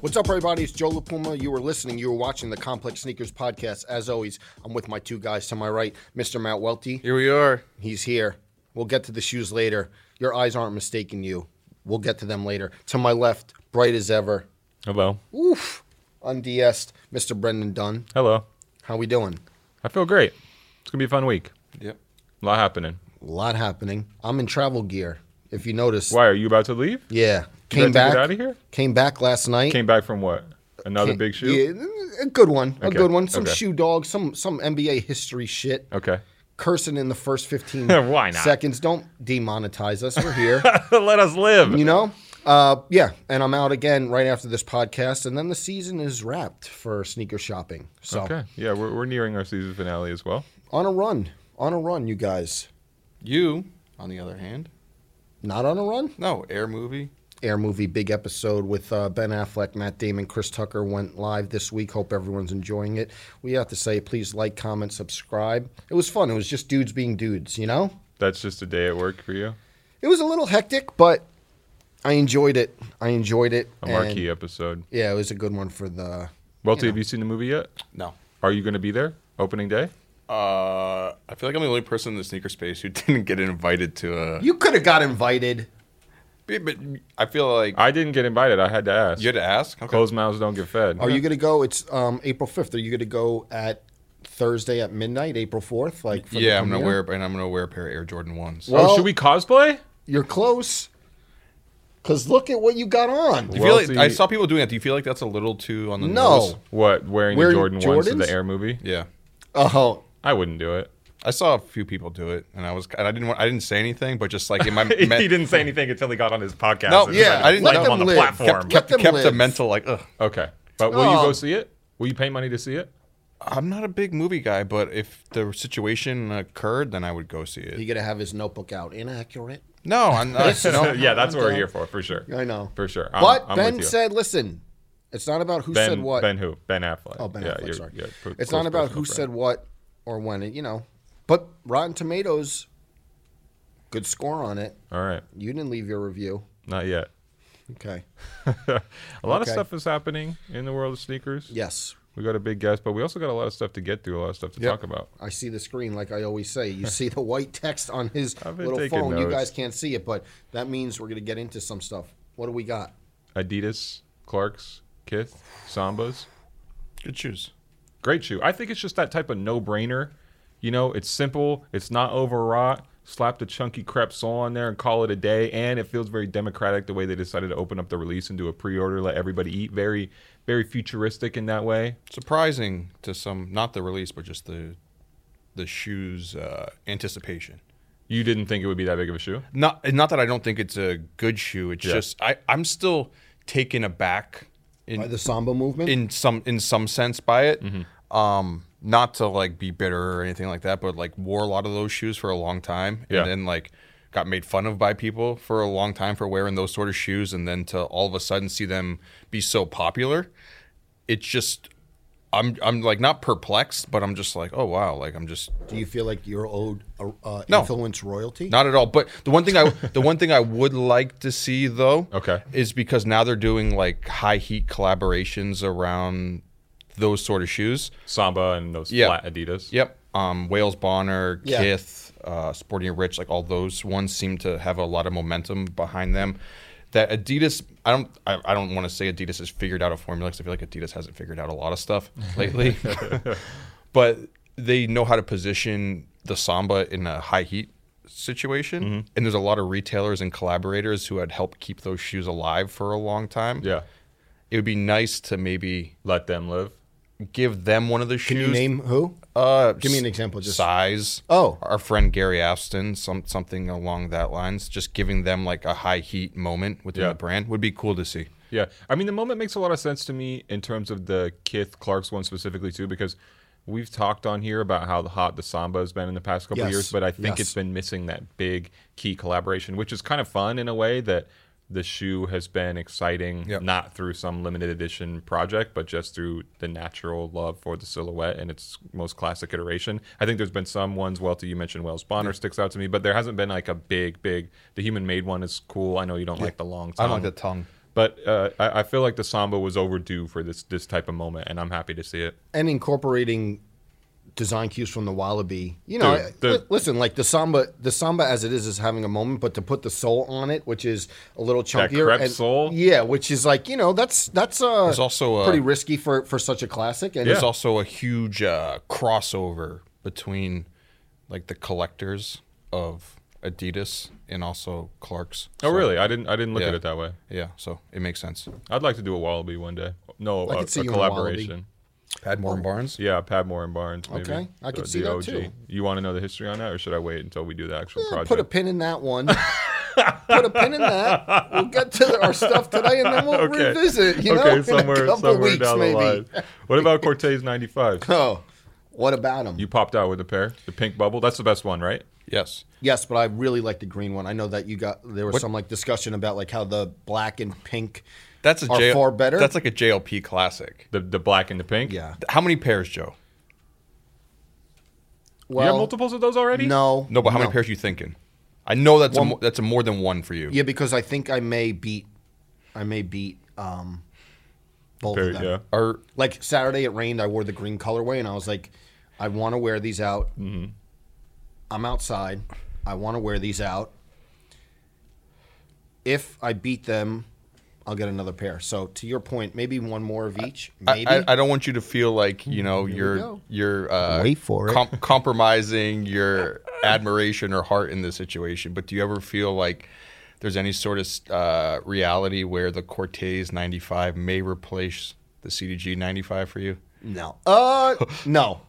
What's up, everybody? It's Joe LaPuma. You were listening, you were watching the Complex Sneakers podcast. As always, I'm with my two guys to my right, Mr. Matt Welty. Here we are. He's here. We'll get to the shoes later. Your eyes aren't mistaking you. We'll get to them later. To my left, bright as ever. Hello. Oof. Unds, Mr. Brendan Dunne. Hello. How we doing? I feel great. It's gonna be a fun week. Yep. A lot happening. A lot happening. I'm in travel gear. If you notice, Why are you about to leave? yeah, You came back. get out of here? Came back last night. Came back from what? Another Came- big shoe. Yeah, a good one. A good one. Some okay. shoe dog. Some some NBA history shit. Okay. Cursing in the first 15 Why not? seconds. Don't demonetize us. We're here. Let us live. you know? Uh, yeah, and I'm out again right after this podcast, and then the season is wrapped for sneaker shopping. So Okay. Yeah, we're, we're nearing our season finale as well. on a run, on a run, you guys. You, on the other hand, Not on a run. no air movie. Air movie big episode with uh, Ben Affleck, Matt Damon, Chris Tucker went live this week. Hope everyone's enjoying it. We have to say, please like, comment, subscribe. It was fun. It was just dudes being dudes, you know. That's just a day at work for you. It was a little hectic, but I enjoyed it. I enjoyed it. A and- marquee episode. Yeah, it was a good one for the. Welty, you know. have you seen the movie yet? No. Are you going to be there opening day? Uh, I feel like I'm the only person in the sneaker space who didn't get invited to a. You could have got invited. But but I feel like I didn't get invited. I had to ask. you had to ask. Okay. Closed mouths don't get fed. Are you going to go? It's um, April 5th. Are you going to go at Thursday at midnight, April 4th? Like, for the Yeah, I'm gonna wear and I'm gonna wear a pair of Air Jordan ones. Well- oh, should we cosplay? You're close. Because look at what you got on. Do you feel like Welty- I saw people doing that? Do you feel like that's a little too on the No. nose? What, wearing Wearing the Jordan 1s to the Air movie? Yeah. Oh, I wouldn't do it. I saw a few people do it, and I was and I didn't want, I didn't say anything, but just like in my he me- didn't say anything until he got on his podcast. No, yeah, decided I didn't flame know. him on the Let them live. platform. Kept- kept them kept a live. mental like ugh. Okay. But will you Oh. go see it? Will you pay money to see it? I'm not a big movie guy, but if the situation occurred, then I would go see it. you going to have his notebook out. Inaccurate. No, I'm not. no. yeah, that's what we're here for, for sure. I know. For sure. I'm- but I'm Ben said, listen, it's not about who ben, said what. Ben who? Ben Affleck. Oh, Ben yeah, Affleck, you're- sorry. you're it's not about who friend. said what or when, it, you know. But Rotten Tomatoes, good score on it. All right. You didn't leave your review. Not yet. Okay. a lot of stuff is happening in the world of sneakers. Yes. We got a big guest, but we also got a lot of stuff to get through, a lot of stuff to Yep. talk about. I see the screen like I always say. You see the white text on his little taking phone. You guys can't see it, but that means we're going to get into some stuff. What do we got? Adidas, Clarks, Kith, Sambas. Good shoes. Great shoe. I think it's just that type of no brainer. You know, it's simple, it's not overwrought. Slap the chunky crepe sole on there and call it a day. And it feels very democratic the way they decided to open up the release and do a pre order, let everybody eat. Very, very futuristic in that way. Surprising to some, not the release, but just the the shoes uh, anticipation. You didn't think it would be that big of a shoe? Not not that I don't think it's a good shoe. It's Yeah. just I I'm still taken aback in By the Samba movement? in some in some sense by it. Um, not to like be bitter or anything like that, but like wore a lot of those shoes for a long time, Yeah. and then like got made fun of by people for a long time for wearing those sort of shoes, and then to all of a sudden see them be so popular, it's just. I'm, I'm like not perplexed, but I'm just like, oh wow, like I'm just do you feel like you're owed uh, uh, No. influence royalty? not at all. But the one thing I the one thing I would like to see though, Okay. is because now they're doing like high heat collaborations around those sort of shoes. Samba and those Yeah. flat Adidas. Yep. Um, Wales Bonner, Yeah. Kith, uh, Sporting Rich, like all those ones seem to have a lot of momentum behind them. That Adidas, I don't, I, I don't want to say Adidas has figured out a formula because I feel like Adidas hasn't figured out a lot of stuff lately. but they know how to position the Samba in a high heat situation, Mm-hmm. and there's a lot of retailers and collaborators who had helped keep those shoes alive for a long time. Yeah. It would be nice to maybe Let them live. Give them one of the Can shoes. you name who? Uh, Give me an example, just- size. Oh. our friend Gary Aspden, some something along that lines. Just giving them like a high heat moment within Yeah. the brand would be cool to see. Yeah, I mean the moment makes a lot of sense to me in terms of the Kith Clark's one specifically too, because we've talked on here about how hot the samba has been in the past couple Yes, of years, but I think yes. it's been missing that big key collaboration, which is kind of fun in a way that the shoe has been exciting, Yep. not through some limited edition project, but just through the natural love for the silhouette and its most classic iteration. I think there's been some ones, Welty, you mentioned Wales Bonner sticks out to me, but there hasn't been like a big, big. The human made one is cool. I know you don't like the long tongue. I don't like the tongue. But uh, I, I feel like the Samba was overdue for this this type of moment, and I'm happy to see it. and incorporating design cues from the Wallaby. You know, Dude, the- li- listen, like the samba, the samba as it is is having a moment, but to put the soul on it, which is a little chunkier, crepe and- sole? yeah, which is like you know that's that's uh, There's also a- pretty risky for for such a classic. And There's also a huge uh, crossover between like the collectors of Adidas and also Clark's. Oh, So, really? I didn't I didn't look Yeah. at it that way. Yeah, so it makes sense. I'd like to do a Wallaby one day. No, I a, could see a you in a collaboration. Padmore and Barnes. Yeah, Padmore and Barnes. Maybe. Okay, I could The- see the that too. You want to know the history on that, or should I wait until we do the actual Eh, project? put a pin in that one. put a pin in that. We'll get to our stuff today, and then we'll Okay. revisit. You know, okay, in a somewhere couple somewhere weeks down maybe. the line. What about Corteiz 95? Oh, what about them? You popped out with a pair, the pink bubble. That's the best one, right? Yes. Yes, but I really like the green one. I know that you got there was some like discussion about like how the black and pink That's a are J- far better. That's like a JLP classic. The the black and the pink. yeah. How many pairs, Joe? you Well, have multiples of those already? No, No, but how many pairs are you thinking? I know that's a One- mo- that's a more than one for you. Yeah, because I think I may beat, I may beat um, both Pair- of them. yeah. Or Like Saturday, it rained. I wore the green colorway, and I was like, I want to wear these out. Mm-hmm. I'm outside. I want to wear these out. If I beat them, I'll get another pair. So to your point, maybe one more of each. Maybe. I, I don't want you to feel like you know Here you're you're uh, Wait for it. com- compromising your admiration or heart in this situation. But do you ever feel like there's any sort of uh, reality where the Corteiz 95 may replace the CDG 95 for you? no. Uh, no.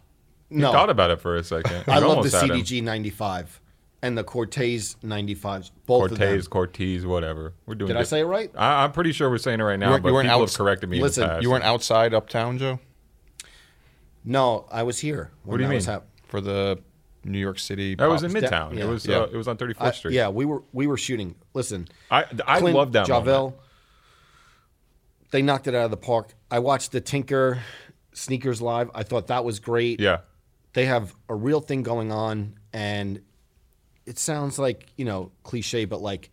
No. Thought about it for a second. I love the almost him. CDG 95 and the Corteiz 95s. Both. Corteiz, Corteiz, whatever. We're doing. Did I say it right? I, I'm pretty sure we're saying it right now, weren't- but you weren't people outs- have corrected me Listen, in the past. You weren't outside uptown, Joe, No, I was here. When What do you mean? hap- for the New York City. That was in Pop- Midtown. yeah. It was. Yeah. Uh, it was on 34th I- Street. yeah, we were we were shooting. Listen, I I Clint, love that. Javel. moment. They knocked it out of the park. I watched the Tinker sneakers live. I thought that was great. Yeah. They have a real thing going on, and it sounds like you know cliche, but like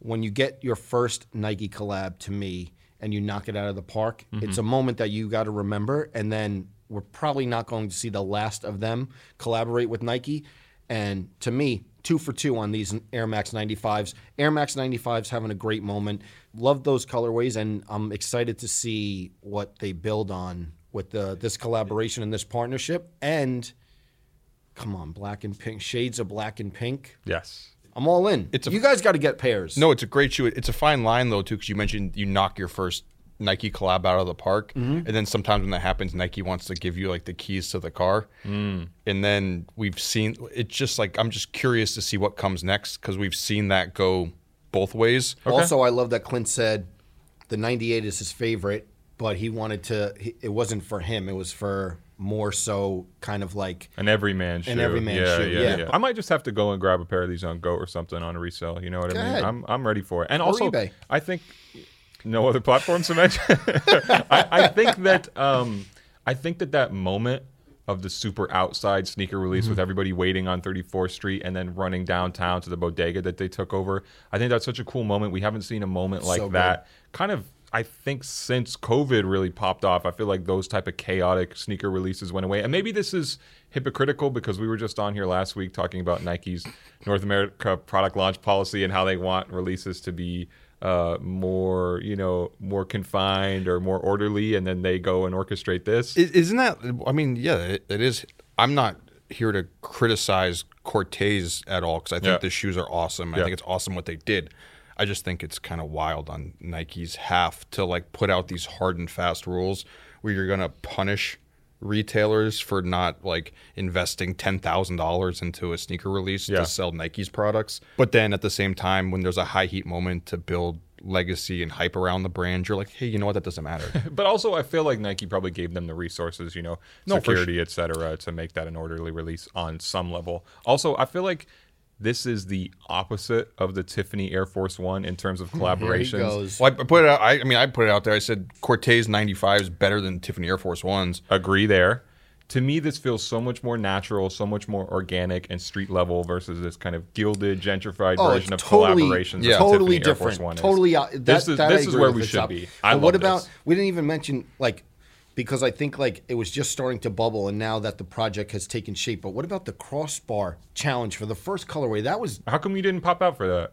when you get your first Nike collab to me and you knock it out of the park, mm-hmm. it's a moment that you got to remember. And then we're probably not going to see the last of them collaborate with Nike. And to me, two for two on these Air Max 95s. Air Max 95s having a great moment. Love those colorways, and I'm excited to see what they build on with the, this collaboration and this partnership. And come on, black and pink, shades of black and pink. Yes. I'm all in. It's a- you guys got to get pairs. No, it's a great shoe. It's a fine line though too, because you mentioned you knock your first Nike collab out of the park, Mm-hmm. and then sometimes when that happens, Nike wants to give you like the keys to the car, Mm. and then we've seen it's just like I'm just curious to see what comes next because we've seen that go both ways. Also, I love that Clint said the 98 is his favorite, but he wanted to, it wasn't for him. It was for more so kind of like, An everyman shoe. An everyman yeah, shoe, Yeah, yeah. I might just have to go and grab a pair of these on Goat or something on a resale. You know what Go I mean? ahead. I'm I'm ready for it. And Or also, eBay. I think no other platforms to mention. I, I think that um, I think that that moment of the super outside sneaker release Mm-hmm. with everybody waiting on 34th Street and then running downtown to the bodega that they took over. I think that's such a cool moment. We haven't seen a moment like So that. Kind of I think since COVID really popped off, I feel like those type of chaotic sneaker releases went away. And maybe this is hypocritical because we were just on here last week talking about Nike's North America product launch policy and how they want releases to be uh, more, you know, more confined or more orderly, and then they go and orchestrate this. Isn't that? I mean, yeah, it, it is. I'm not here to criticize Corteiz at all because I think Yeah. the shoes are awesome. I think it's awesome what they did. I just think it's kind of wild on Nike's half to like put out these hard and fast rules where you're gonna punish retailers for not like investing ten thousand dollars into a sneaker release Yeah. to sell Nike's products. But then at the same time, when there's a high heat moment to build legacy and hype around the brand, you're like, hey, you know what? That doesn't matter. But also, I feel like Nike probably gave them the resources, you know, No, security, et cetera, to make that an orderly release on some level. Also, I feel like this is the opposite of the Tiffany Air Force One in terms of here he collaborations. goes. Well, I put it out. I, I mean, I put it out there. I said Corteiz 95 is better than Tiffany Air Force Ones. Agree there. to me, this feels so much more natural, so much more organic and street level versus this kind of gilded, gentrified Oh, version of totally, collaborations. that totally Tiffany Air Force different. One is. Totally, uh, that, this is that I this is agree where we should up. be. I But what about? this. We didn't even mention like because I think like it was just starting to bubble, and now that the project has taken shape. But what about the crossbar challenge for the first colorway? That was How come you didn't pop out for that?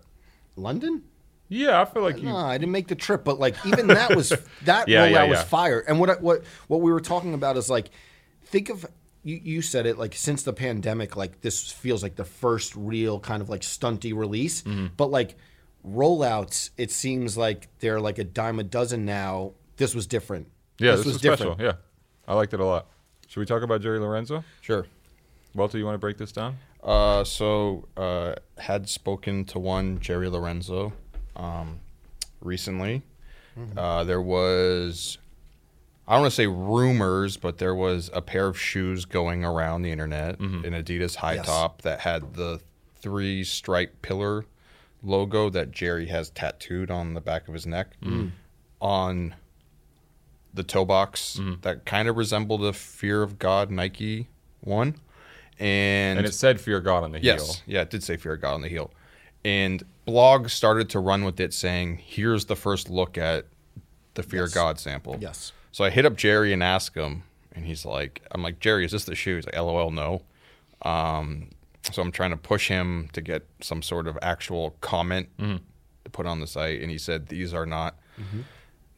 London. Yeah, I feel like you. No, I didn't make the trip, but like even that was that Yeah, rollout yeah, was fire. And what I- what what we were talking about is like, think of you, you said it like since the pandemic, like this feels like the first real kind of like stunty release. Mm-hmm. But like rollouts, it seems like they're like a dime a dozen now. This was different. Yeah, this, was, special. Yeah, I liked it a lot. Should we talk about Jerry Lorenzo? Sure. Walter, you want to break this down? Uh, so uh, had spoken to one Jerry Lorenzo um, recently. Uh, there was I don't want to say rumors, but there was a pair of shoes going around the internet, an Adidas high Yes. top that had the three stripe pillar logo that Jerry has tattooed on the back of his neck on the toe box that kind of resembled a Fear of God Nike one. And, And it said "Fear of God" on the Yes. heel. Yeah, it did say Fear of God on the heel. And blog started to run with it saying, here's the first look at the Fear of God sample. Yes. So I hit up Jerry and ask him, and he's like, I'm like, Jerry, is this the shoe? He's like, LOL, no. Um, so I'm trying to push him to get some sort of actual comment Mm-hmm. to put on the site. And he said, these are not.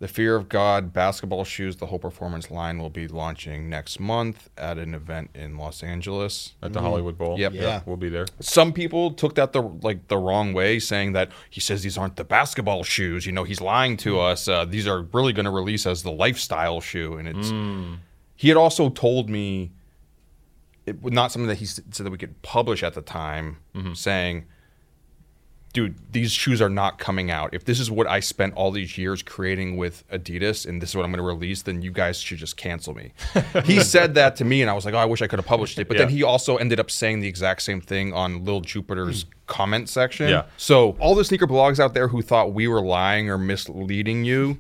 The Fear of God basketball shoes, the whole performance line will be launching next month at an event in Los Angeles. at the Hollywood Bowl. Yep. Yeah. we'll be there. Some people took that the like the wrong way, saying that he says these aren't the basketball shoes. You know, he's lying to mm. us. Uh, these are really going to release as the lifestyle shoe, and it's. Mm. He had also told me, it was not something that he said that we could publish at the time, mm-hmm. saying, "Dude, these shoes are not coming out. If this is what I spent all these years creating with Adidas, and this is what I'm going to release, then you guys should just cancel me." he said that to me, and I was like, "Oh, I wish I could have published it." But then he also ended up saying the exact same thing on Lil Jupiter's hmm. comment section. Yeah. So all the sneaker blogs out there who thought we were lying or misleading you,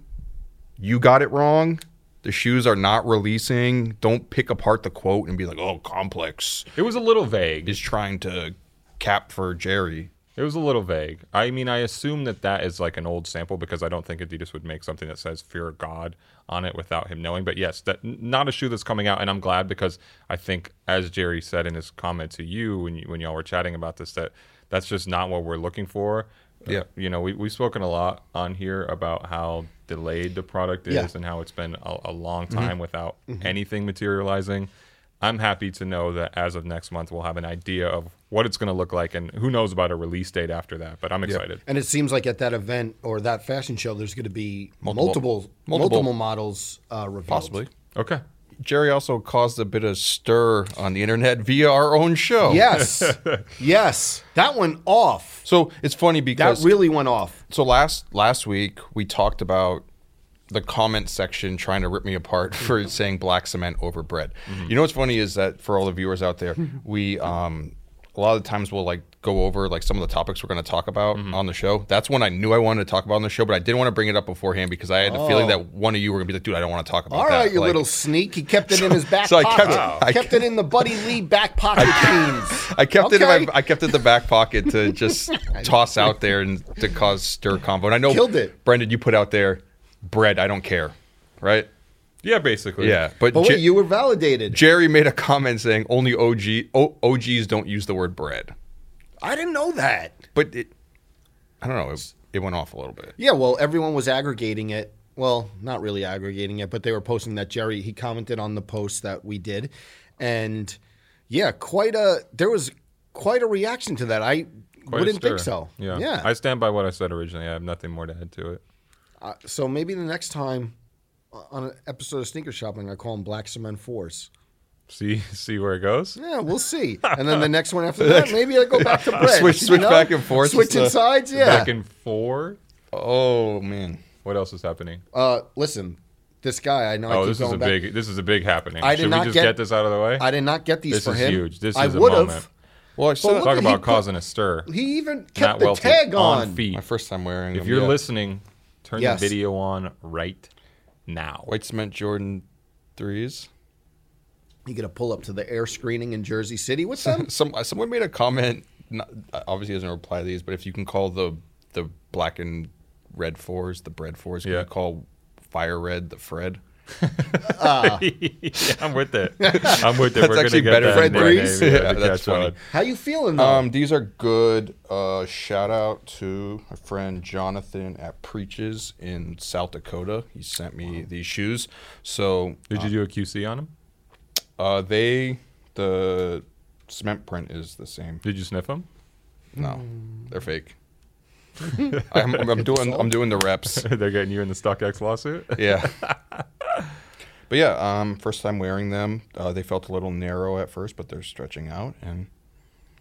you got it wrong. The shoes are not releasing. Don't pick apart the quote and be like, "Oh, Complex It was a little vague. is trying to cap for Jerry." It was a little vague. I mean, I assume that that is like an old sample because I don't think Adidas would make something that says "Fear of God" on it without him knowing. But yes, that not a shoe that's coming out, and I'm glad because I think, as Jerry said in his comment to you when you, when y'all were chatting about this, that that's just not what we're looking for. Yeah. Uh, you know, we we've spoken a lot on here about how delayed the product is Yeah. and how it's been a, a long time without anything materializing. I'm happy to know that as of next month, we'll have an idea of what it's going to look like, and who knows about a release date after that. But I'm excited. And it seems like at that event or that fashion show, there's going to be Multiple- multiple multiple- multiple, models uh, revealed. Possibly. Okay. Jerry also caused a bit of stir on the internet via our own show. Yes, yes, that went off. So it's funny because That really went off. so last last week we talked about the comment section trying to rip me apart for saying black cement over bread. You know what's funny is that for all the viewers out there, we um a lot of the times we'll like go over like some of the topics we're going to talk about mm-hmm. on the show. That's when I knew I wanted to talk about on the show, but I didn't want to bring it up beforehand because I had a feeling Oh. that one of you were going to be like, "Dude, I don't want to talk about All that." right, you Like, little sneak. He kept it in his back so I pocket. kept- I kept it in the Buddy Lee back pocket jeans. I kept it in my I kept it in the back pocket to just toss out there and to cause stir combo. And I know Killed it. Brendan, you put out there bread. I don't care, right? Yeah, basically. Yeah, but, But wait, Je- you were validated. Jerry made a comment saying only OG o- OGs don't use the word bread. I didn't know that. But it, I don't know. It, it went off a little bit. Yeah, well, everyone was aggregating it. Well, not really aggregating it, but they were posting that Jerry. He commented on the post that we did, and yeah, quite a there was quite a reaction to that. I Quite wouldn't think so. Yeah. yeah. I stand by what I said originally. I have nothing more to add to it. Uh, so maybe the next time on an episode of Sneaker Shopping, I call him Black Cement Force. See, see where it goes. Yeah, we'll see. And then the next one after that, maybe I go back to bread. Switch- switch know? back and forth Switching sides. Yeah. Back and forth. Oh man. What else is happening? uh, listen, this guy I know. I Oh, keep this is a back. big. This is a big happening. I did Should not we just get- get, this out of the way? I did not get these This for is huge. This I is a moment. Well, I still Talk about he causing a stir. He even Matt kept the Welty tag on. on feet. my first time wearing. If them, you're yeah. listening, turn Yes. the video on right now. white cement Jordan threes. You get to pull up to the air screening in Jersey City with them. Some uh, someone made a comment. Not, uh, obviously, doesn't reply to these, but if you can call the the black and red fours the bread fours, can Yeah. you call fire red the Fred? yeah, I'm with it. I'm with it. That's We're actually gonna get better that Fred nickname, yeah, Yeah, that's catch funny. on. How you feeling though? Um, these are good. Uh, shout out to my friend Jonathan at Preaches in South Dakota. He sent me these shoes. So Did you do a QC on them? uh, they the cement print is the same. Did you sniff them? No, they're fake. I'm, I'm doing I'm doing the reps. They're getting you in the StockX lawsuit. Yeah. But yeah, um, first time wearing them. Uh, they felt a little narrow at first, but they're stretching out, and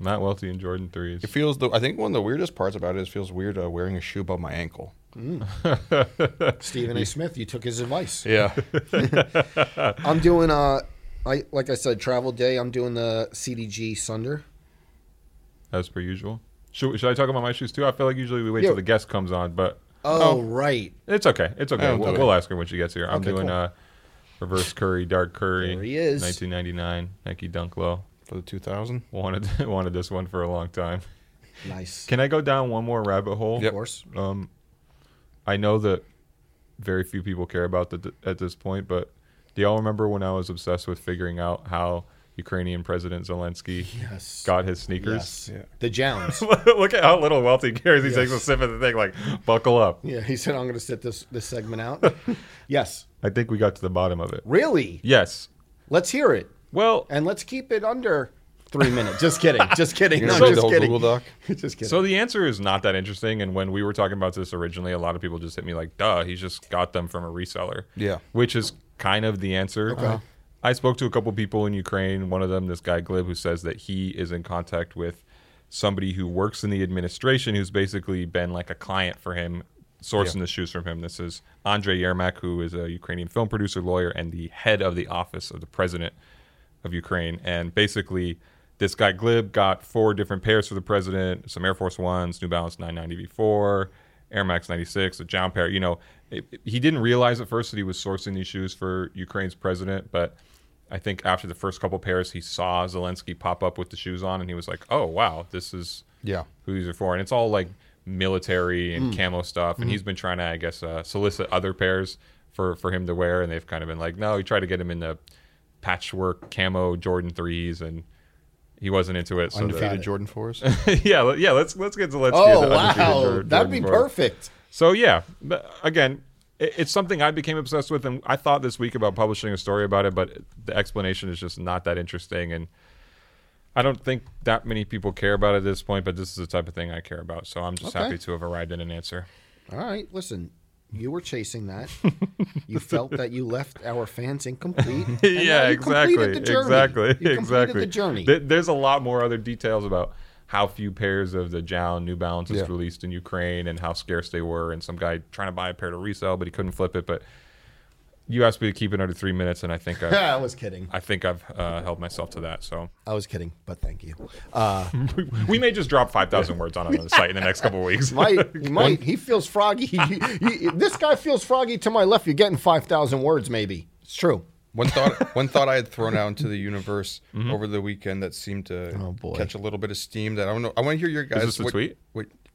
Matt Welty and Jordan threes. it feels. The, I think one of the weirdest parts about it is it feels weird uh, wearing a shoe above my ankle. Stephen A. Smith, you took his advice. Yeah. I'm doing uh, I like I said, travel day. I'm doing the CDG Sunder. as per usual. Should, should I talk about my shoes too? I feel like usually we wait Yeah. till the guest comes on, but Oh, Oh. right. it's okay. It's okay. Yeah, we'll, okay. we'll ask her when she gets here. I'm Okay, doing cool. uh, reverse Curry, dark Curry. There he is. 1999 Nike Dunk Low. For the 2000. Wanted wanted this one for a long time. Nice. Can I go down one more rabbit hole? Of course. Um, I know that very few people care about that at this point, but do y'all remember when I was obsessed with figuring out how Ukrainian President Zelensky Yes. got his sneakers? Yes. Yeah. The JJJJounds. Look at how little Welty cares. He Yes. takes a sip of the thing, like, buckle up. yeah, he said I'm going to sit this this segment out. yes. I think we got to the bottom of it. Really? Yes. Let's hear it. Well, And let's keep it under 3 minutes. Just kidding. Just kidding. You're No, just the whole kidding. Google Doc. just kidding. so the answer is not that interesting. And when we were talking about this originally, a lot of people just hit me like, duh, he's just got them from a reseller. Yeah. Which is kind of the answer. Okay. Uh-huh. I spoke to a couple people in Ukraine. One of them, this guy Glib, who says that he is in contact with somebody who works in the administration who's basically been like a client for him, sourcing Yeah. the shoes from him. This is Andrei Yermak, who is a Ukrainian film producer, lawyer, and the head of the office of the president of Ukraine. And basically, this guy Glib got four different pairs for the president: some Air Force Ones, New Balance 990 V4, Air Max 96, a JJJJound pair. You know, it, it- he didn't realize at first that he was sourcing these shoes for Ukraine's president, but I think after the first couple pairs, he saw Zelensky pop up with the shoes on, and he was like, "Oh wow, this is Yeah. who these are for." And it's all like military and camo stuff, and he's been trying to, I guess, uh, solicit other pairs for for him to wear, and they've kind of been like, "No," he tried to get him in the patchwork camo Jordan threes, and he wasn't into it. So the- Undefeated Jordan 4s. yeah, yeah. Let's let's get to let's. Oh, get to undefeated wow. Jor- That'd be Jordan four. perfect. So yeah, but again, it, it's something I became obsessed with, and I thought this week about publishing a story about it, but the explanation is just not that interesting, and I don't think that many people care about it at this point. But this is the type of thing I care about, so I'm just Okay. happy to have arrived at an answer. All right, listen. You were chasing that. you felt that you left our fans incomplete. and yeah, you exactly, completed the exactly, exactly. the journey. Th- there's a lot more other details about how few pairs of the JJJJound New Balances Yeah. released in Ukraine and how scarce they were, and some guy trying to buy a pair to resell, but he couldn't flip it. But you asked me to keep it under three minutes, and I think I've, I was kidding. I think I've uh, held myself to that. So I was kidding, but thank you. Uh, we may just drop five thousand words on another site in the next couple of weeks. might, he might. He feels froggy. He- he- this guy feels froggy to my left. You're getting five thousand words, maybe. It's true. One thought, one thought I had thrown out into the universe over the weekend that seemed to Oh, catch a little bit of steam. That I don't know. I want to hear your guys. Is this a what- tweet?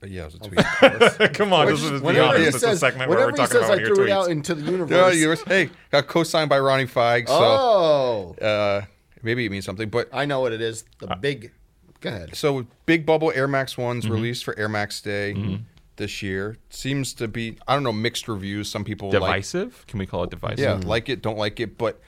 Wait, yeah, it was a tweet. of course. Come on, Which- this is just be whenever he This is a says, segment where we're whenever he talking says about I your threw it out tweets. into the yeah, universe. you was- hey, got co-signed by Ronnie Fieg, so oh, uh, maybe it means something. But I know what it is. The big. Go ahead. so big bubble Air Max ones Mm-hmm. released for Air Max Day this year seems to be I don't know mixed reviews. Some people like divisive? Can we call it divisive? Yeah, like it, don't like it. But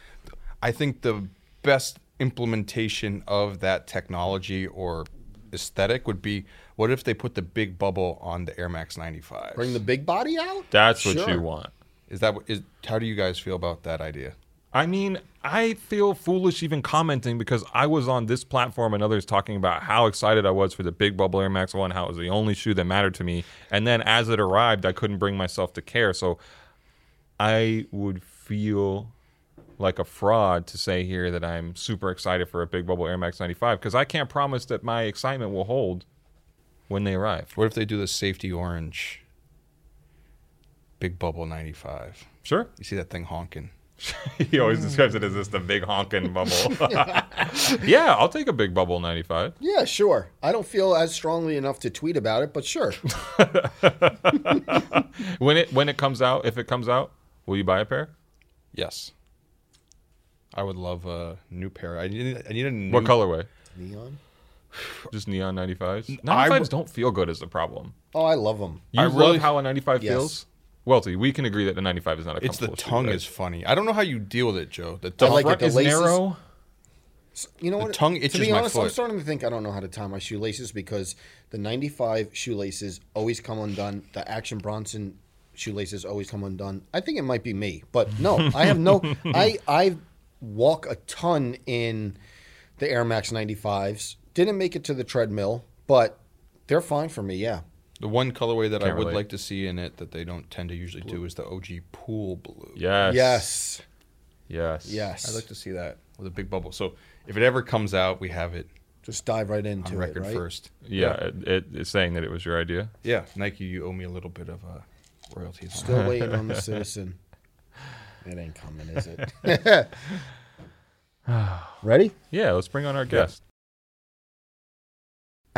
I think the best implementation of that technology or aesthetic would be what if they put the big bubble on the Air Max 95? Bring the big body out. That's what Sure. you want. is that what- is how do you guys feel about that idea? I mean, I feel foolish even commenting because I was on this platform and others talking about how excited I was for the Big Bubble Air Max 1, how it was the only shoe that mattered to me. And then as it arrived, I couldn't bring myself to care. So I would feel like a fraud to say here that I'm super excited for a Big Bubble Air Max 95 because I can't promise that my excitement will hold when they arrive. What if they do the safety orange big bubble 95? Sure. You see that thing honking? he always describes it as just a big honking bubble. yeah, I'll take a big bubble 95. Yeah, sure. I don't feel as strongly enough to tweet about it, but sure. When it when it comes out, if it comes out, will you buy a pair? Yes. I would love a new pair. I need, I need a new. What colorway? Neon. Just neon 95s. I 95s w- don't feel good is the problem. Oh, I love them. You I love really- how a 95 Yes. feels? Welty, we can agree that the 95 is not a It's the comfortable shoe, tongue is funny. I don't know how you deal with it, Joe. The I tongue. like front it. The is laces- narrow. You know The what? tongue to itches be my honest, I'm foot. starting to think I don't know how to tie my shoelaces because the 95 shoelaces always come undone. The Action Bronson shoelaces always come undone. I think it might be me, but no, I have no. I I walk a ton in the Air Max 95s. Didn't make it to the treadmill, but they're fine for me. Yeah. The one colorway that I Can't would relate. like to see in it that they don't tend to usually do is the OG pool blue. Yes. Yes. Yes. Yes. I'd like to see that with a big bubble. So if it ever comes out, we have it Just dive right into on it. record right? first. Yeah, It, it, it's saying that it was your idea. Yeah, Nike, you owe me a little bit of uh, royalties. on Still waiting on the citizen. It ain't coming, is it? Ready? Yeah, let's bring on our guest.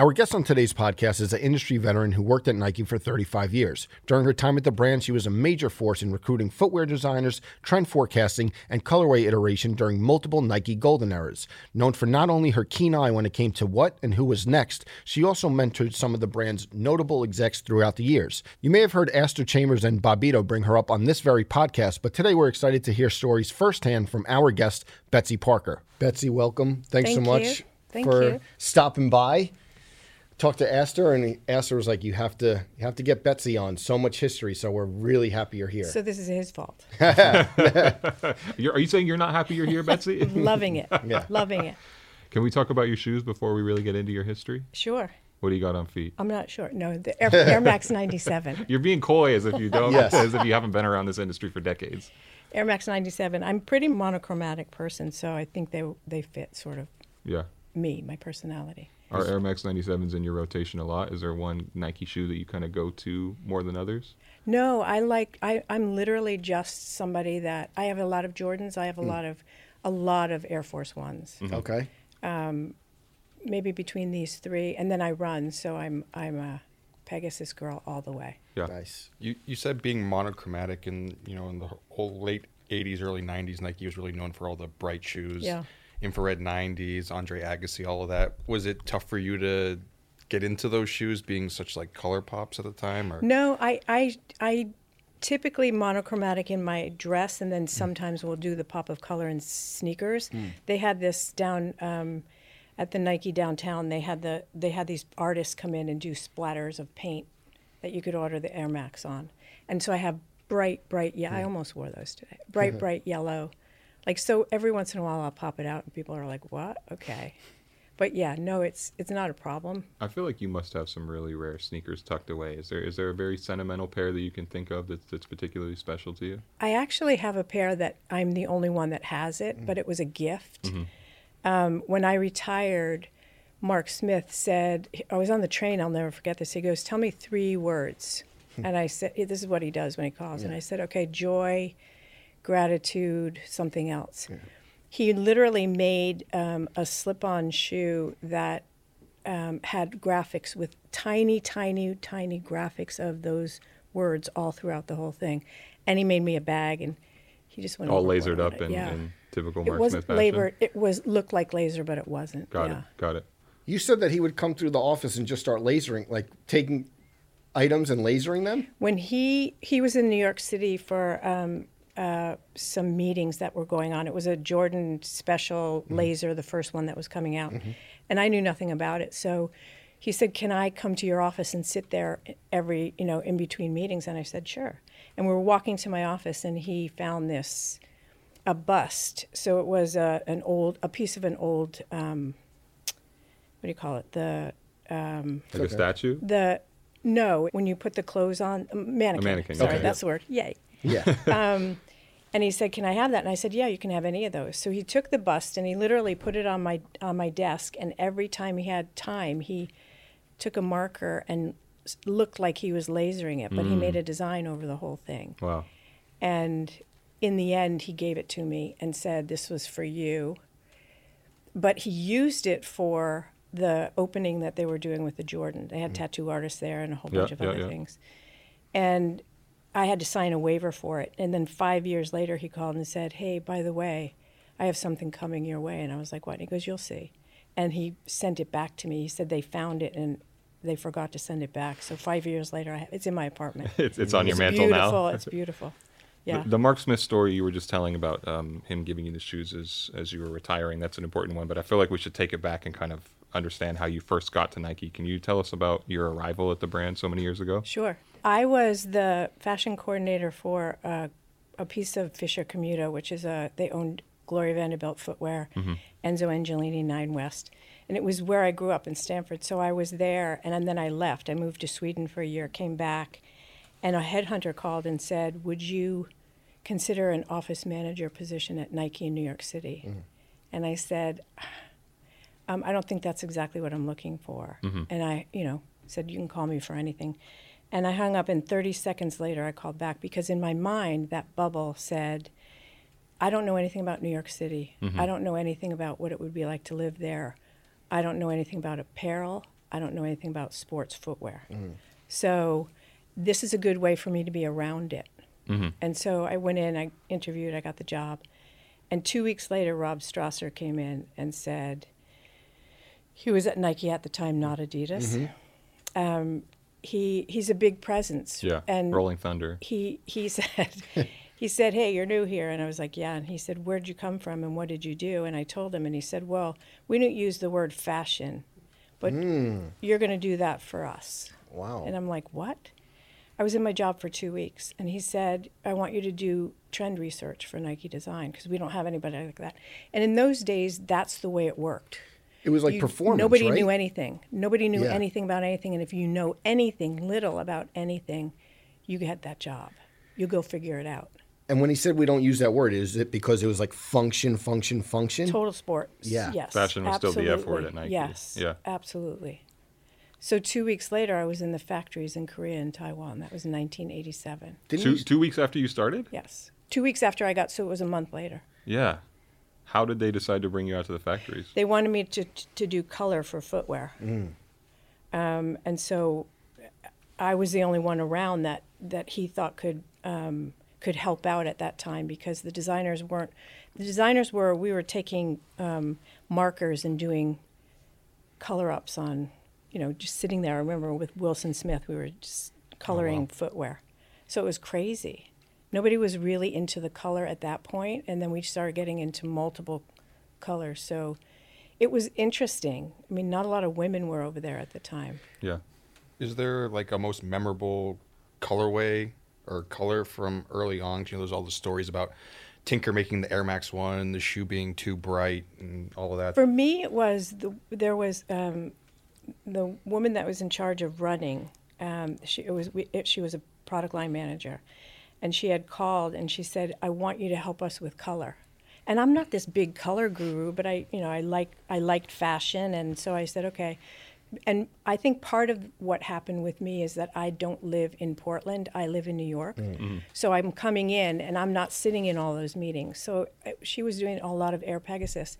Our guest on today's podcast is an industry veteran who worked at Nike for 35 years. During her time at the brand, she was a major force in recruiting footwear designers, trend forecasting, and colorway iteration during multiple Nike golden eras. Known for not only her keen eye when it came to what and who was next, she also mentored some of the brand's notable execs throughout the years. You may have heard Astor Chambers and Bobbito bring her up on this very podcast, but today we're excited to hear stories firsthand from our guest, Betsy Parker. Betsy, welcome. Thanks so much you. Thank for you. stopping by talked to Astor, and Astor was like, "You have to, you have to get Betsy on. So much history. So we're really happy you're here." So this is his fault. You're, are you saying you're not happy you're here, Betsy? Loving it. Yeah. Loving it. Can we talk about your shoes before we really get into your history? Sure. What do you got on feet? I'm not sure. No, the Air, Air Max 97. You're being coy as if you don't, Yes. as if you haven't been around this industry for decades. Air Max 97. I'm pretty monochromatic person, so I think they they fit sort of Yeah. me, my personality. Are Air Max 97s in your rotation a lot? Is there one Nike shoe that you kind of go to more than others? No, I like I I'm literally just somebody that I have a lot of Jordans. I have a lot of a lot of Air Force Ones. okay. Um, Maybe between these three, and then I run, so I'm I'm a Pegasus girl all the way. Yeah. Nice. You you said being monochromatic and you know in the whole late '80s, early '90s, Nike was really known for all the bright shoes, Yeah. Infrared '90s, Andre Agassi, all of that. Was it tough for you to get into those shoes, being such like color pops at the time? Or No, I, I, I typically monochromatic in my dress, and then hmm. sometimes we'll do the pop of color in sneakers. Hmm. They had this down um, at the Nike downtown. They had the they had these artists come in and do splatters of paint that you could order the Air Max on, and so I have bright, bright. Yeah, I hmm. almost wore those today. Bright, bright yellow. Like so, every once in a while I'll pop it out, and people are like, "What? Okay." But yeah, no, it's it's not a problem. I feel like you must have some really rare sneakers tucked away. Is there is there a very sentimental pair that you can think of that's, that's particularly special to you? I actually have a pair that I'm the only one that has it, mm. but it was a gift. Mm-hmm. Um, when I retired, Mark Smith said, I was on the train, I'll never forget this. He goes, Tell me three words. Hmm. and I said, This is what he does when he calls. And I said, Okay, joy, gratitude, something else. He literally made um, a slip on shoe that um, had graphics with tiny, tiny, tiny graphics of those words all throughout the whole thing. And he made me a bag, and he just went All lasered up it. in, yeah. in typical it wasn't Smith fashion. labor. It was looked like laser, but it wasn't. Got yeah. it. Got it. You said that he would come through the office and just start lasering, like taking items and lasering them. When he he was in New York City for um, uh, some meetings that were going on. It was a Jordan special laser, the first one that was coming out, and I knew nothing about it. So he said, "Can I come to your office and sit there every you know in between meetings?" And I said, "Sure." And we were walking to my office, and he found this a bust. So it was a, an old a piece of an old um, what do you call it the Like a statue? the no when you put the clothes on a mannequin. mannequin, Sorry, okay. that's the word. Yay. Yeah. And he said, "Can I have that?" And I said, "Yeah, you can have any of those." So he took the bust and he literally put it on my on my desk. And every time he had time, he took a marker and looked like he was lasering it, but he made mm. a design over the whole thing. Wow. And in the end, he gave it to me and said, This was for you. But he used it for the opening that they were doing with the Jordan. They had mm. tattoo artists there and a whole Yeah, bunch of yeah, other yeah. things. And I had to sign a waiver for it. And then five years later, he called and said, Hey, by the way, I have something coming your way. And I was like, What? And he goes, You'll see. And he sent it back to me. He said they found it and they forgot to send it back. So five years later, I it's in my apartment. It's, it's on your it's mantle beautiful. now. It's beautiful. Yeah. The, the Mark Smith story you were just telling about um, him giving you the shoes as, as you were retiring, that's an important one. But I feel like we should take it back and kind of understand how you first got to Nike. Can you tell us about your arrival at the brand so many years ago? Sure. I was the fashion coordinator for uh, a piece of Fisher Camuto, which is a they owned Gloria Vanderbilt footwear, Enzo Angiolini Nine West, and it was where I grew up in Stamford. So I was there, and then I left. I moved to Sweden for a year, came back, and a headhunter called and said, "Would you consider an office manager position at Nike in New York City?" And I said, um, I don't think that's exactly what I'm looking for. And I, you know, said, you can call me for anything. And I hung up, and 30 seconds later, I called back because in my mind, that bubble said, I don't know anything about New York City. Mm-hmm. I don't know anything about what it would be like to live there. I don't know anything about apparel. I don't know anything about sports footwear. Mm-hmm. So this is a good way for me to be around it. Mm-hmm. And so I went in, I interviewed, I got the job. And two weeks later, Rob Strasser came in and said, he was at Nike at the time, not Adidas. Um, he he's a big presence. Yeah. And Rolling Thunder. he he said he said, "Hey, you're new here," and I was like, "Yeah." And he said, "Where'd you come from, and what did you do?" And I told him, and he said, "Well, we don't use the word fashion, but hmm. you're going to do that for us." Wow. And I'm like, "What?" I was in my job for two weeks, and he said, "I want you to do trend research for Nike Design because we don't have anybody like that." And in those days, that's the way it worked. It was like You- performance. Nobody right? knew anything. Nobody knew Yeah. anything about anything. And if you know anything little about anything, you get that job. You go figure it out. And when he said we don't use that word, is it because it was like function, function, function? Total sport. Yeah. Yes. Fashion was still the F word absolutely. at Nike. Yes. Yeah. Absolutely. So two weeks later, I was in the factories in Korea and Taiwan. That was 1987. Didn't Two, you- two weeks after you started? Yes. Two weeks after I got, so it was a month later. Yeah. How did they decide to bring you out to the factories? They wanted me to to do color for footwear, um, and so I was the only one around that that he thought could um, could help out at that time because the designers weren't. The designers were we were taking um, markers and doing color ups on, you know, just sitting there. I remember with Wilson Smith, we were just coloring footwear, so it was crazy. Nobody was really into the color at that point, and then we started getting into multiple colors. So it was interesting. I mean, not a lot of women were over there at the time. Yeah. Is there like a most memorable colorway or color from early on? 'Cause, You know, there's all the stories about Tinker making the Air Max One, the shoe being too bright, and all of that. For me, it was the, there was um, the woman that was in charge of running. Um, she it was we, it, she was a product line manager, and she had called and she said, "I want you to help us with color." And I'm not this big color guru, but I you know I like I liked fashion, and so I said, "Okay." And I think part of what happened with me is that I don't live in Portland. I live in New York. So I'm coming in and I'm not sitting in all those meetings. So uh, she was doing a lot of Air Pegasus.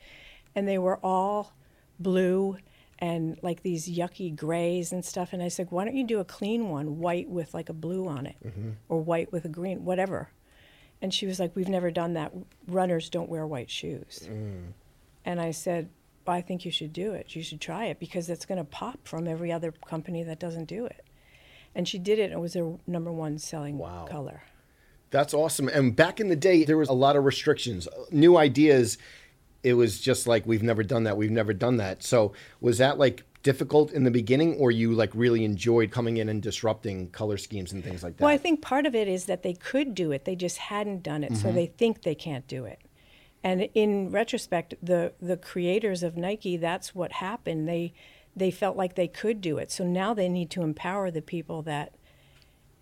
And they were all blue and like these yucky grays and stuff. And I said, why don't you do a clean one, white with like a blue on it mm-hmm. or white with a green, whatever. And she was like, we've never done that. Runners don't wear white shoes. Mm. And I said, well, I think you should do it. You should try it because it's going to pop from every other company that doesn't do it. And she did it. and It was their number one selling Wow. color. That's awesome. And back in the day, there was a lot of restrictions, new ideas. It was just like we've never done that. We've never done that. So was that like difficult in the beginning, or you like really enjoyed coming in and disrupting color schemes and things like that? Well, I think part of it is that they could do it, they just hadn't done it, so mm-hmm. they think they can't do it. And in retrospect, the the creators of Nike, that's what happened. They they felt like they could do it, so now they need to empower the people that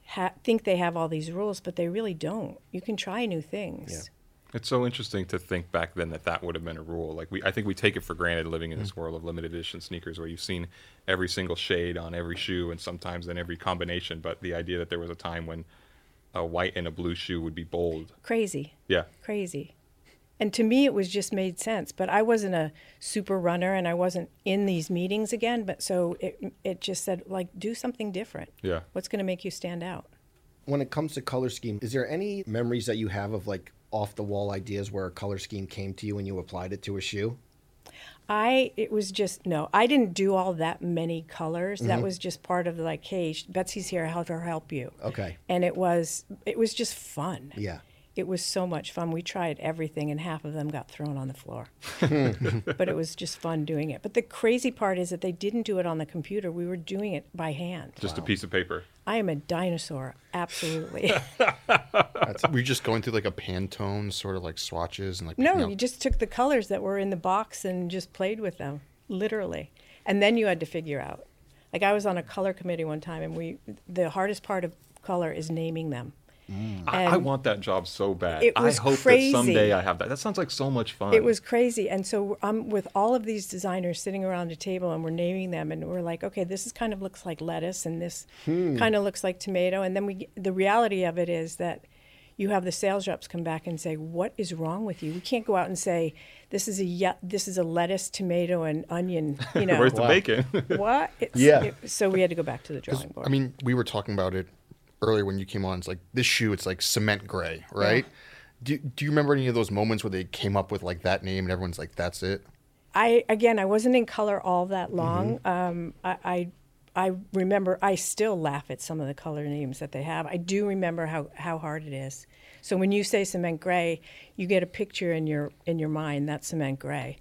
ha- think they have all these rules, but they really don't. You can try new things. It's so interesting to think back then that that would have been a rule. Like we, I think we take it for granted living in this mm. world of limited edition sneakers, where you've seen every single shade on every shoe, and sometimes in every combination. But the idea that there was a time when a white and a blue shoe would be bold. Crazy. Yeah. crazy. And to me, it was just made sense. But I wasn't a super runner, and I wasn't in these meetings again. But so it it just said like do something different. Yeah. What's going to make you stand out? When it comes to color scheme, is there any memories that you have of like off the wall ideas where a color scheme came to you and you applied it to a shoe? I it was just no. I didn't do all that many colors. Mm-hmm. That was just part of like, hey, Betsy's here. I'll have her help you. Okay. And it was it was just fun. Yeah. It was so much fun. We tried everything, and half of them got thrown on the floor. but it was just fun doing it. But the crazy part is that they didn't do it on the computer. We were doing it by hand. Just a piece of paper. I am a dinosaur, absolutely. Were you just going through like a Pantone sort of like swatches and like no, you just took the colors that were in the box and just played with them, literally. And then you had to figure out. Like I was on a color committee one time, and we the hardest part of color is naming them. Mm. I, I want that job so bad. it was I hope crazy. that someday I have that. That sounds like so much fun. It was crazy. And so I'm with all of these designers sitting around a table and we're naming them and we're like, okay, this is kind of looks like lettuce and this hmm. kind of looks like tomato. And then we the reality of it is that you have the sales reps come back and say, "What is wrong with you? We can't go out and say this is a ye- this is a lettuce, tomato, and onion. You know Where's the bacon? what? It's, Yeah. it- so we had to go back to the drawing board. I mean, we were talking about it earlier when you came on. It's like this shoe, it's like cement gray, right? Do, do you remember any of those moments where they came up with like that name and everyone's like, that's it? I again, I wasn't in color all that long. Um, I, I I remember. I still laugh at some of the color names that they have. I do remember how how hard it is. So when you say cement gray, you get a picture in your in your mind. That's cement gray.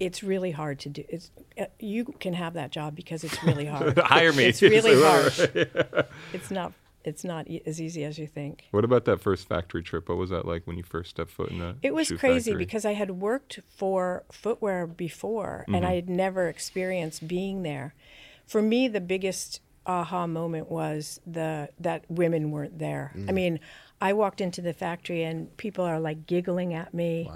It's really hard to do. It's uh, you can have that job because it's really hard. Hire me. It's really hard. It's not. It's not e- as easy as you think. What about that first factory trip? What was that like when you first stepped foot in the It was shoe crazy factory? because I had worked for footwear before and mm-hmm. I had never experienced being there. For me, the biggest aha moment was the that women weren't there. I mm. mean, I walked into the factory and people are like giggling at me,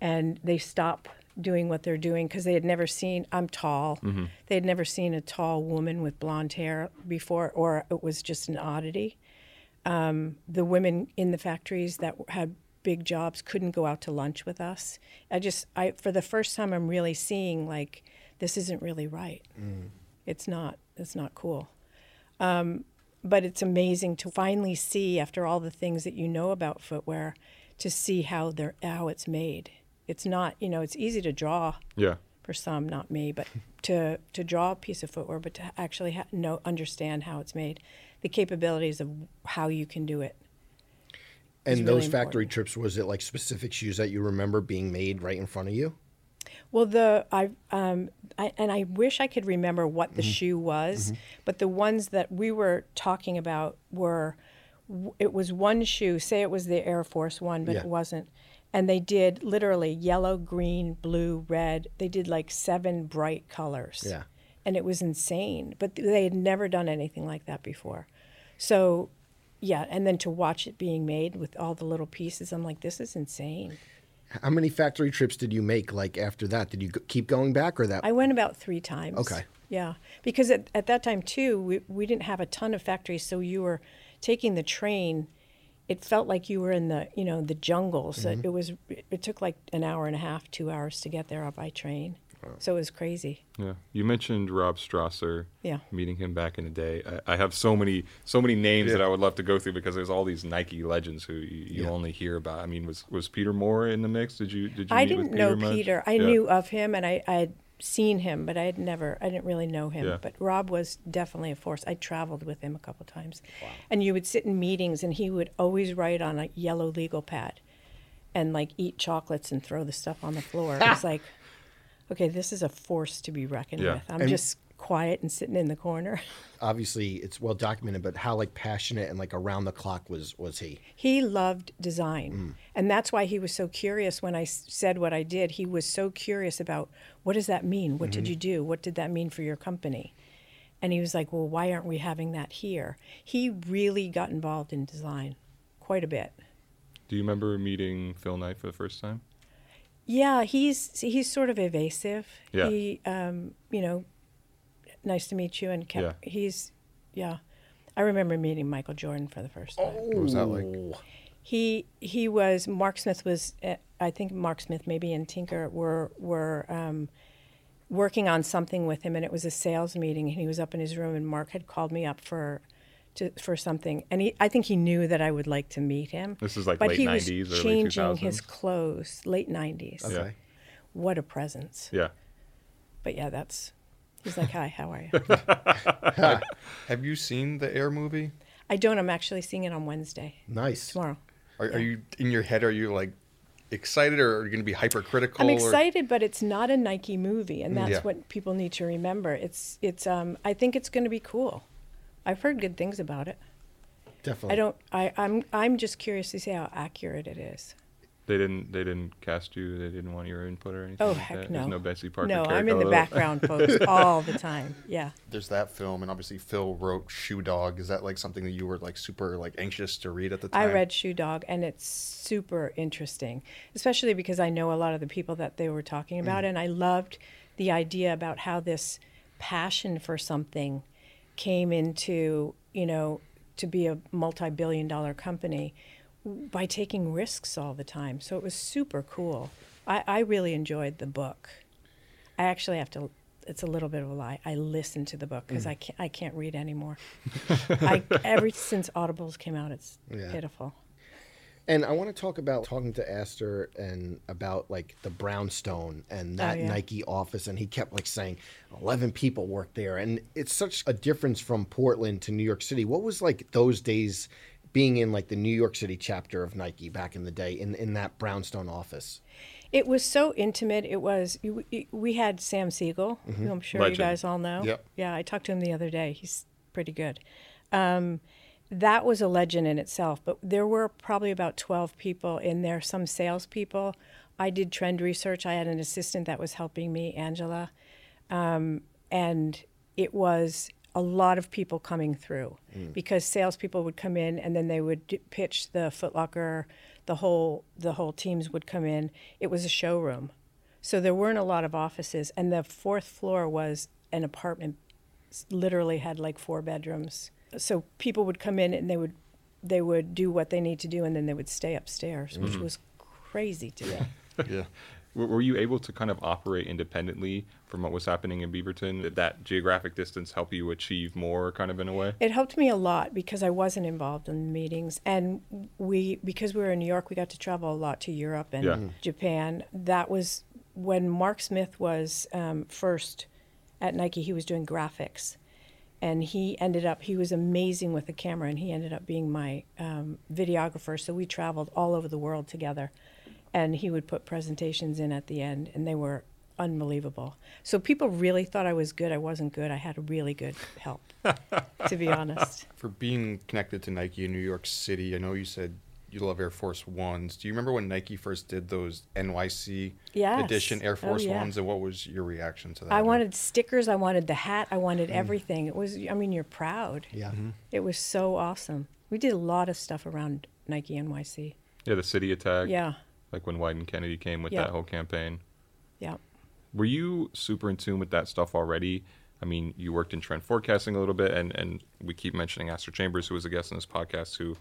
and they stop doing what they're doing because they had never seen. I'm tall. Mm-hmm. They had never seen a tall woman with blonde hair before, or it was just an oddity um, the women in the factories that had big jobs couldn't go out to lunch with us. I just, I for the first time, I'm really seeing like this isn't really right. Mm. It's not. It's not cool. Um, but it's amazing to finally see after all the things that you know about footwear, to see how they're how it's made. It's not, you know, it's easy to draw yeah. for some, not me, but to to draw a piece of footwear, but to actually ha- know understand how it's made, the capabilities of how you can do it. And those really factory important. trips, was it like specific shoes that you remember being made right in front of you? Well, the I um I, and I wish I could remember what the shoe was, but the ones that we were talking about were it was one shoe. Say it was the Air Force One, but Yeah. it wasn't. And they did literally yellow, green, blue, red. They did like seven bright colors. Yeah. And it was insane. But they had never done anything like that before. So, yeah. And then to watch it being made with all the little pieces, I'm like, this is insane. How many factory trips did you make like after that? Did you keep going back or that? I went about three times. Okay. Yeah, because at, at that time too, we, we didn't have a ton of factories, so you were taking the train. It felt like you were in the you know the jungle. So Mm-hmm. it was it took like an hour and a half, two hours to get there by train. So it was crazy. Yeah, you mentioned Rob Strasser. Yeah. meeting him back in the day. I, I have so many, so many names that I would love to go through because there's all these Nike legends who you, you Yeah. only hear about. I mean, was was Peter Moore in the mix? Did you did you? I meet didn't know much? Peter. I Yeah. knew of him, and I I had seen him, but I had never. I didn't really know him. Yeah. But Rob was definitely a force. I traveled with him a couple times, Wow. and you would sit in meetings, and he would always write on a yellow legal pad, and like eat chocolates and throw the stuff on the floor. It was like, okay, this is a force to be reckoned Yeah. with. I'm And- just quiet and sitting in the corner. Obviously, it's well documented, but how like passionate and like around the clock was was he? He loved design. And that's why he was so curious when I s- said what I did. He was so curious about what does that mean? What did you do? What did that mean for your company? And he was like, well, why aren't we having that here? He really got involved in design quite a bit. Do you remember meeting Phil Knight for the first time? Yeah, he's he's sort of evasive. Yeah. He, um, you know, nice to meet you, and kept, Yeah. he's, yeah. I remember meeting Michael Jordan for the first time. Oh. What was that like? He he was Mark Smith was uh, I think Mark Smith maybe and Tinker were were um, working on something with him and it was a sales meeting and he was up in his room and Mark had called me up for to, for something and he I think he knew that I would like to meet him. This is like but late he 90s, was early changing his clothes late 90s. Okay. What a presence. Yeah. But yeah, that's he's like, "Hi, how are you?" Have you seen the Air movie? I don't. I'm actually seeing it on Wednesday Nice. tomorrow. Are, are you in your head? Are you like excited, or are you going to be hypercritical? I'm or- excited, but it's not a Nike movie, and that's Yeah. what people need to remember. It's it's. Um, I think it's going to be cool. I've heard good things about it. Definitely. I don't. I, I'm I'm just curious to see how accurate it is. They didn't. They didn't cast you. They didn't want your input or anything. Oh like heck that? no. There's no Betsy Parker. No, I'm in the background, folks, all the time. Yeah. There's that film, and obviously Phil wrote Shoe Dog. Is that like something that you were like super like anxious to read at the time? I read Shoe Dog, and it's super interesting, especially because I know a lot of the people that they were talking mm. about, and I loved the idea about how this passion for something came into, you know, to be a multi-billion-dollar company by taking risks all the time. So it was super cool. I, I really enjoyed the book. I actually have to. It's a little bit of a lie. I listened to the book because mm. I can't. I can't read anymore. I ever since Audibles came out, it's Yeah. pitiful. And I want to talk about talking to Astor and about like the brownstone and oh, that yeah. Nike office. And he kept like saying 11 people work there. And it's such a difference from Portland to New York City. What was like those days being in like the New York City chapter of Nike back in the day in, in that brownstone office? It was so intimate. It was. you- you- We had Sam Siegel, who I'm sure Legend. you guys all know. Yep. Yeah, I talked to him the other day. He's pretty good. Um, that was a legend in itself. But there were probably about 12 people in there. Some salespeople. I did trend research. I had an assistant that was helping me, Angela, um, and it was a lot of people coming through mm. because salespeople would come in and then they would d- pitch the Footlocker, The whole the whole teams would come in. It was a showroom, so there weren't a lot of offices, and the fourth floor was an apartment. Literally had like four bedrooms. So people would come in and they would they would do what they need to do, and then they would stay upstairs, which mm. was crazy to me. yeah. Were were you able to kind of operate independently from what was happening in Beaverton? Did that geographic distance help you achieve more, kind of in a way? It helped me a lot because I wasn't involved in the meetings, and we because we were in New York, we got to travel a lot to Europe and Yeah. Mhm. Japan. That was when Mark Smith was um, first at Nike. He was doing graphics, and he ended up he was amazing with the camera, and he ended up being my um, videographer. So we traveled all over the world together, and he would put presentations in at the end, and they were unbelievable. So people really thought I was good. I wasn't good. I had really good help, to be honest. For being connected to Nike in New York City, I know you said you love Air Force Ones. Do you remember when Nike first did those NYC Yes. edition Air Oh, Force yeah. Ones, and what was your reaction to that? I Or- wanted stickers. I wanted the hat. I wanted Mm. everything. It was. I mean, you're proud. Yeah. Mm-hmm. It was so awesome. We did a lot of stuff around Nike NYC. Yeah, the city attack. Yeah, Like when Wieden Kennedy came with Yeah. that whole campaign. yeah. Were you super in tune with that stuff already? I mean, you worked in trend forecasting a little bit, and, and we keep mentioning Astor Chambers, who was a guest on this podcast, who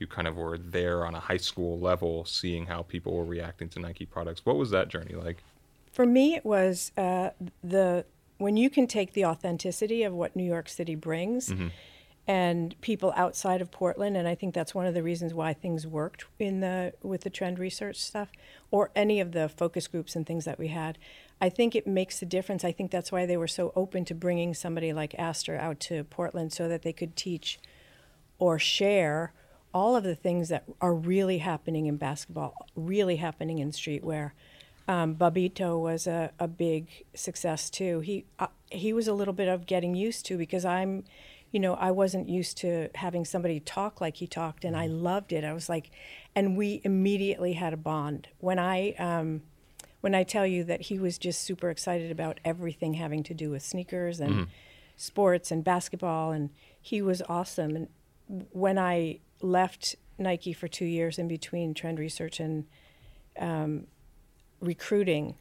you kind of were there on a high school level, seeing how people were reacting to Nike products. What was that journey like? For me, it was uh, the when you can take the authenticity of what New York City brings, Mm-hmm. And people outside of Portland, and I think that's one of the reasons why things worked in the with the trend research stuff, or any of the focus groups and things that we had. I think it makes a difference. I think that's why they were so open to bringing somebody like Astor out to Portland so that they could teach or share all of the things that are really happening in basketball, really happening in streetwear. Um, Bobbito was a, a big success too. He uh, he was a little bit of getting used to because I'm, you know, I wasn't used to having somebody talk like he talked, and I loved it. I was like, and we immediately had a bond. When I um, when I tell you that he was just super excited about everything having to do with sneakers and sports and basketball, and he was awesome. And when I left Nike for two years in between trend research and um, recruiting,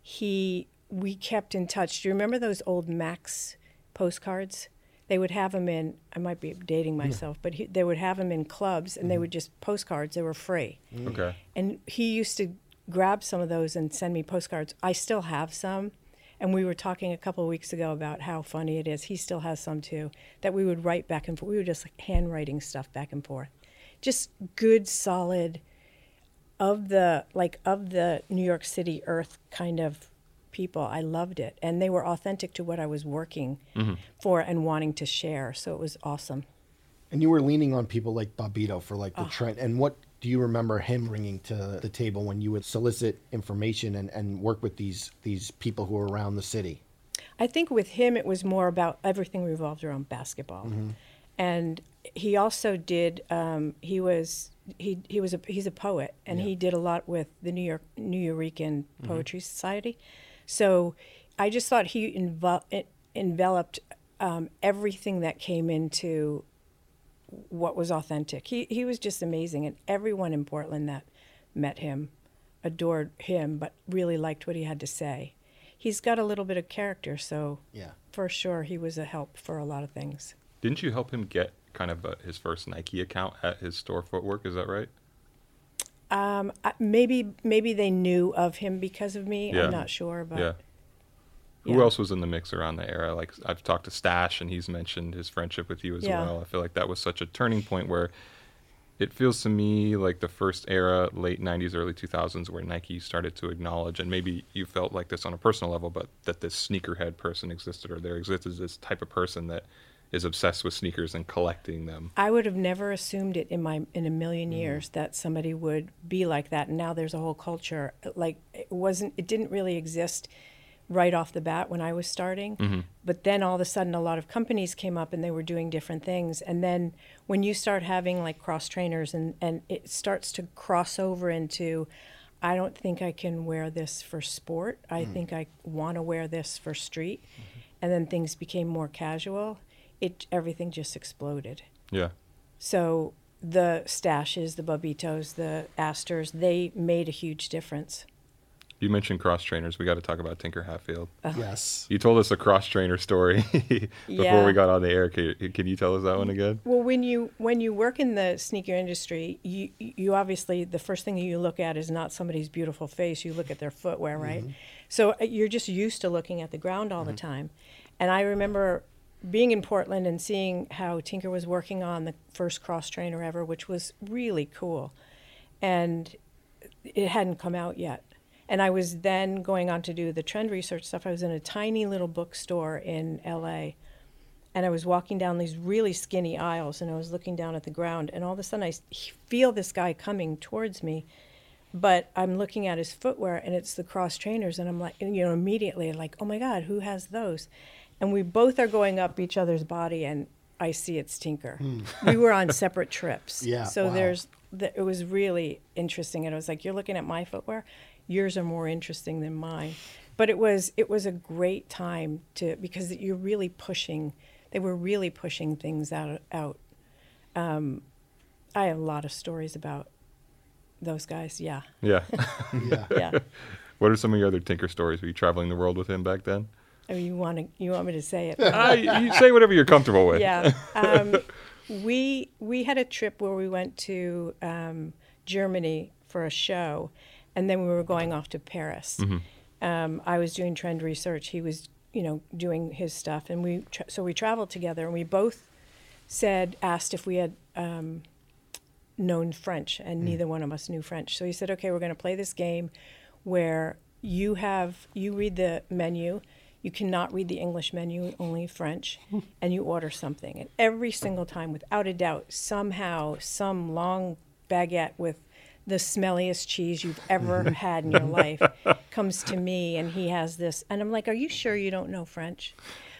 he we kept in touch. Do you remember those old Max postcards? They would have him in. I might be dating myself, but he, they would have him in clubs, and they mm-hmm. would just postcards. They were free, mm. Okay. and he used to grab some of those and send me postcards. I still have some. And we were talking a couple of weeks ago about how funny it is. He still has some too that we would write back and forth. We were just like handwriting stuff back and forth. Just good, solid, of the like of the New York City earth kind of people. I loved it, and they were authentic to what I was working mm-hmm. for and wanting to share. So it was awesome. And you were leaning on people like Bobbito for like the ah. trend. And what do you remember him bringing to the table when you would solicit information and, and work with these these people who were around the city? I think with him, it was more about everything revolved around basketball, mm-hmm. and he also did. Um, he was he he was a he's a poet, and he did a lot with the New York Nuyorican Poetry mm-hmm. Society. So I just thought he envel- enveloped um, everything that came into what was authentic. He he was just amazing, and everyone in Portland that met him adored him, but really liked what he had to say. He's got a little bit of character, so Yeah. for sure he was a help for a lot of things. Didn't you help him get kind of uh his first Nike account at his store footwork? Is that right? Um, maybe maybe they knew of him because of me. Yeah. I'm not sure, but yeah. Who yeah. else was in the mix around the era? Like I've talked to Stash, and he's mentioned his friendship with you as Yeah. well. I feel like that was such a turning point where it feels to me like the first era, late '90s, early 2000s, where Nike started to acknowledge, and maybe you felt like this on a personal level, but that this sneakerhead person existed, or there existed this type of person that is obsessed with sneakers and collecting them. I would have never assumed it in my in a million Mm. years that somebody would be like that. And now there's a whole culture. Like it wasn't. It didn't really exist right off the bat when I was starting. Mm-hmm. But then all of a sudden, a lot of companies came up and they were doing different things. And then when you start having like cross trainers and and it starts to cross over into. I don't think I can wear this for sport. I Mm. think I want to wear this for street. Mm-hmm. And then things became more casual. It everything just exploded. Yeah. So the stashes, the Bobbitos, the Asters, they made a huge difference. You mentioned cross trainers. We got to talk about Tinker Hatfield. Yes. You told us a cross trainer story before Yeah. we got on the air. Can you, can you tell us that one again? Well, when you when you work in the sneaker industry, you you obviously the first thing you look at is not somebody's beautiful face. You look at their footwear, right? So uh, you're just used to looking at the ground all the time. And I remember being in Portland and seeing how Tinker was working on the first cross trainer ever, which was really cool. And it hadn't come out yet. And I was then going on to do the trend research stuff. I was in a tiny little bookstore in LA and I was walking down these really skinny aisles and I was looking down at the ground and all of a sudden I feel this guy coming towards me but I'm looking at his footwear and it's the cross trainers and I'm like you know immediately like oh my god who has those? And we both are going up each other's body and I see it's Tinker we were on separate trips. Yeah, so wow. there's the, it was really interesting and I was like you're looking at my footwear? Yours are more interesting than mine. But it was it was a great time to because you're really pushing they were really pushing things out out. Um, i have a lot of stories about those guys yeah Yeah. Yeah. yeah what are some of your other Tinker stories? Were you traveling the world with him back then? I mean, you want to you want me to say it uh, you say whatever you're comfortable with. yeah um, we we had a trip where we went to um, germany for a show and then we were going off to paris um, i was doing trend research he was you know doing his stuff and we tra- so we traveled together and we both said asked if we had um, known french and mm. neither one of us knew french. So he said okay we're going to play this game where you have you read the menu. You cannot read the english menu only french and you order something. And every single time without a doubt somehow some long baguette with the smelliest cheese you've ever had in your life comes to me and he has this and i'm like are you sure you don't know french?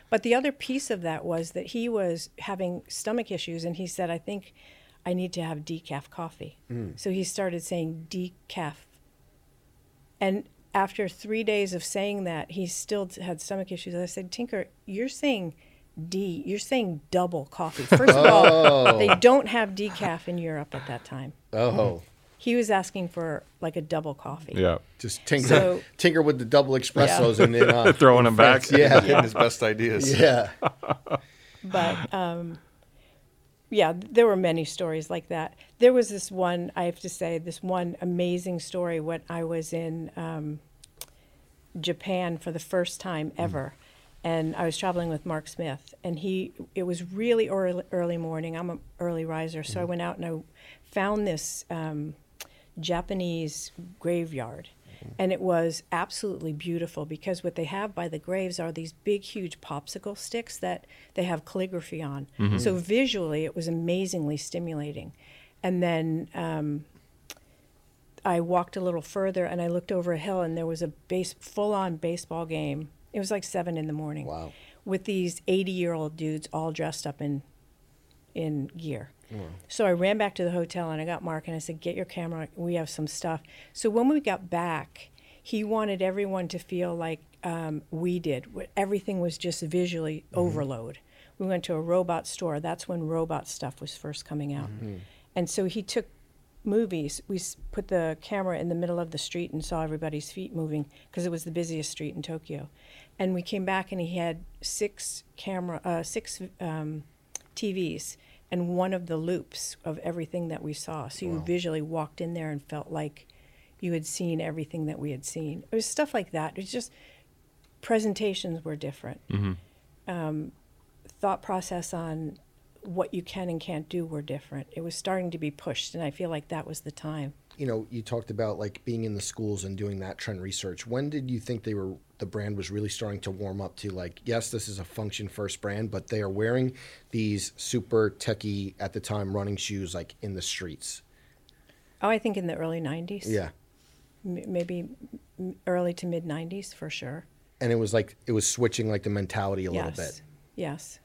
But the other piece of that was that he was having stomach issues and he said i think i need to have decaf coffee so he started saying decaf and after three days of saying that, he still had stomach issues. I said, Tinker, you're saying D, you're saying double coffee. First of all, they don't have decaf in Europe at that time. Oh. He was asking for like a double coffee. Yeah. Just tinker, So- tinker with the double espressos and then uh, Throwing them back. Yeah. Getting his best ideas. Yeah. but um, yeah, there were many stories like that. There was this one, I have to say, this one amazing story when I was in um, Japan for the first time ever. And I was traveling with Mark Smith, and he, it was really early, early morning. I'm an early riser, so I went out and I found this um, Japanese graveyard. And it was absolutely beautiful because what they have by the graves are these big, huge popsicle sticks that they have calligraphy on. So visually, it was amazingly stimulating. And then um, I walked a little further and I looked over a hill, and there was a base, full-on baseball game. It was like seven in the morning. Wow. With these 80-year-old dudes all dressed up in in gear. So I ran back to the hotel and I got Mark and I said, "Get your camera. We have some stuff." So when we got back, he wanted everyone to feel like um, we did. Everything was just visually overload. We went to a robot store. That's when robot stuff was first coming out, and so he took movies. We put the camera in the middle of the street and saw everybody's feet moving because it was the busiest street in Tokyo. And we came back and he had six camera, uh, six um, TVs and one of the loops of everything that we saw. So you visually walked in there and felt like you had seen everything that we had seen. It was stuff like that. It was just presentations were different. Um, thought process on what you can and can't do were different. It was starting to be pushed, and I feel like that was the time. You know, you talked about like being in the schools and doing that trend research. When did you think they were the brand was really starting to warm up to like, yes, this is a function first brand, but they are wearing these super techie at the time running shoes like in the streets. Oh, I think in the early 90s. Yeah. M- maybe early to mid 90s for sure. And it was like it was switching like the mentality a yes. little bit. Yes.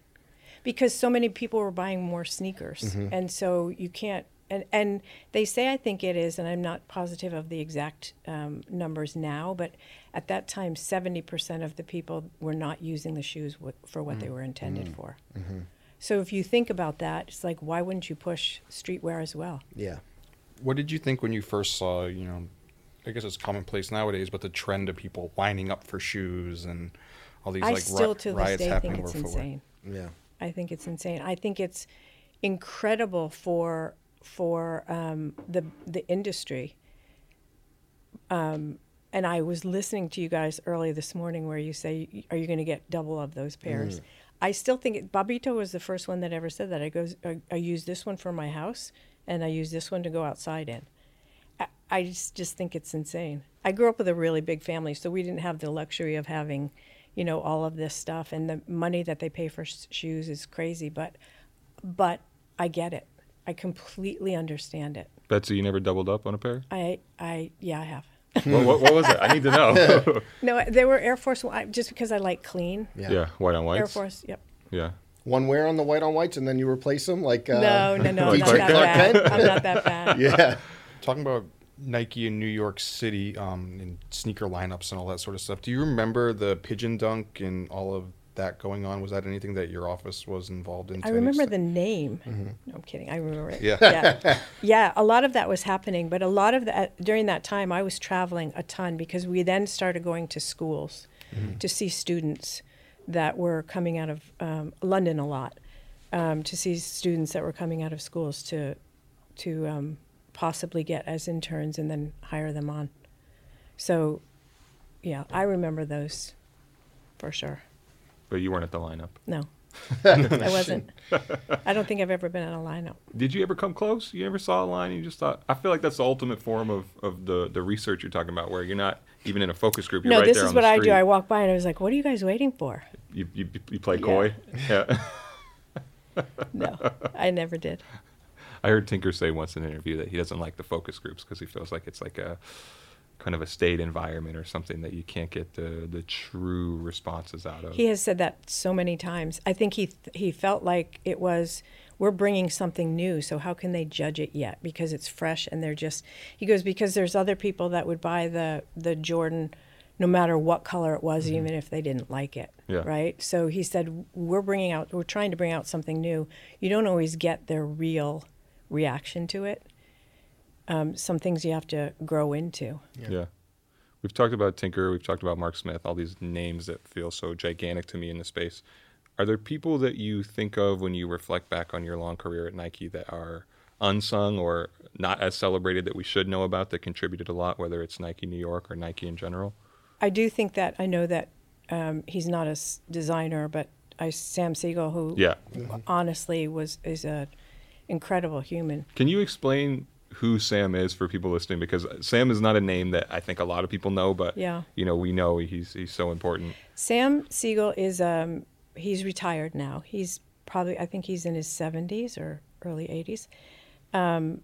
Because so many people were buying more sneakers. Mm-hmm. And so you can't, and, and they say, I think it is, and I'm not positive of the exact um, numbers now, but at that time, 70% of the people were not using the shoes w- for what Mm. they were intended for. Mm-hmm. So if you think about that, it's like, why wouldn't you push streetwear as well? Yeah. What did you think when you first saw, you know, I guess it's commonplace nowadays, but the trend of people lining up for shoes and all these I like still ri- to this riots day happening think it's over footwear? insane. Yeah. I think it's insane. I think it's incredible for for um, the the industry. Um, and I was listening to you guys early this morning where you say, "Are you going to get double of those pairs?" Mm-hmm. I still think it, Bobbito was the first one that ever said that. I goes, I, I use this one for my house, and I use this one to go outside in. I, I just, just think it's insane. I grew up with a really big family, so we didn't have the luxury of having, you know, all of this stuff, and the money that they pay for sh- shoes is crazy. But, but I get it. I completely understand it. Betsy, you never doubled up on a pair? I, I, yeah, I have. what, what, what was it? I need to know. No, they were Air Force One, just because I like clean. Yeah. yeah. white on white. Air Force, yep. Yeah. One wear on the white on whites and then you replace them like uh, no, no, no, I'm not that bad. I'm not that bad. Yeah. Talking about Nike in New York City um, and sneaker lineups and all that sort of stuff. Do you remember the pigeon dunk and all of that going on? Was that anything that your office was involved in? I remember extent? the name. No, I'm kidding. I remember it. Yeah. yeah, yeah. A lot of that was happening, but a lot of that during that time, I was traveling a ton because we then started going to schools to see students that were coming out of um, London a lot, um, to see students that were coming out of schools to to um, possibly get as interns and then hire them on. So, yeah, I remember those for sure. But you weren't at the lineup. No, I wasn't. I don't think I've ever been in a lineup. Did you ever come close? You ever saw a line and you just thought? I feel like that's the ultimate form of, of the, the research you're talking about, where you're not even in a focus group. You're no, right this there is what I do. I walk by and I was like, "What are you guys waiting for?" You, you, you play Yeah. coy. Yeah. No, I never did. I heard Tinker say once in an interview that he doesn't like the focus groups because he feels like it's like a kind of a state environment or something that you can't get the the true responses out of. He has said that so many times. I think he he felt like it was we're bringing something new, so how can they judge it yet because it's fresh and they're just he goes because there's other people that would buy the the Jordan no matter what color it was mm-hmm. even if they didn't like it. Yeah. Right? So he said we're bringing out we're trying to bring out something new. You don't always get their real reaction to it. Um, some things you have to grow into. Yeah. We've talked about Tinker, we've talked about Mark Smith, all these names that feel so gigantic to me in the space. are there people that you think of when you reflect back on your long career at Nike that are unsung or not as celebrated that we should know about that contributed a lot, whether it's Nike New York or Nike in general? I do think that I know that um, he's not a s- designer, but I, Sam Siegel, who Yeah. honestly was is an incredible human. Can you explain who Sam is for people listening? Because Sam is not a name that I think a lot of people know, but Yeah. you know we know he's he's so important. Sam Siegel is um, he's retired now. He's probably I think he's in his 70s or early 80s. Um,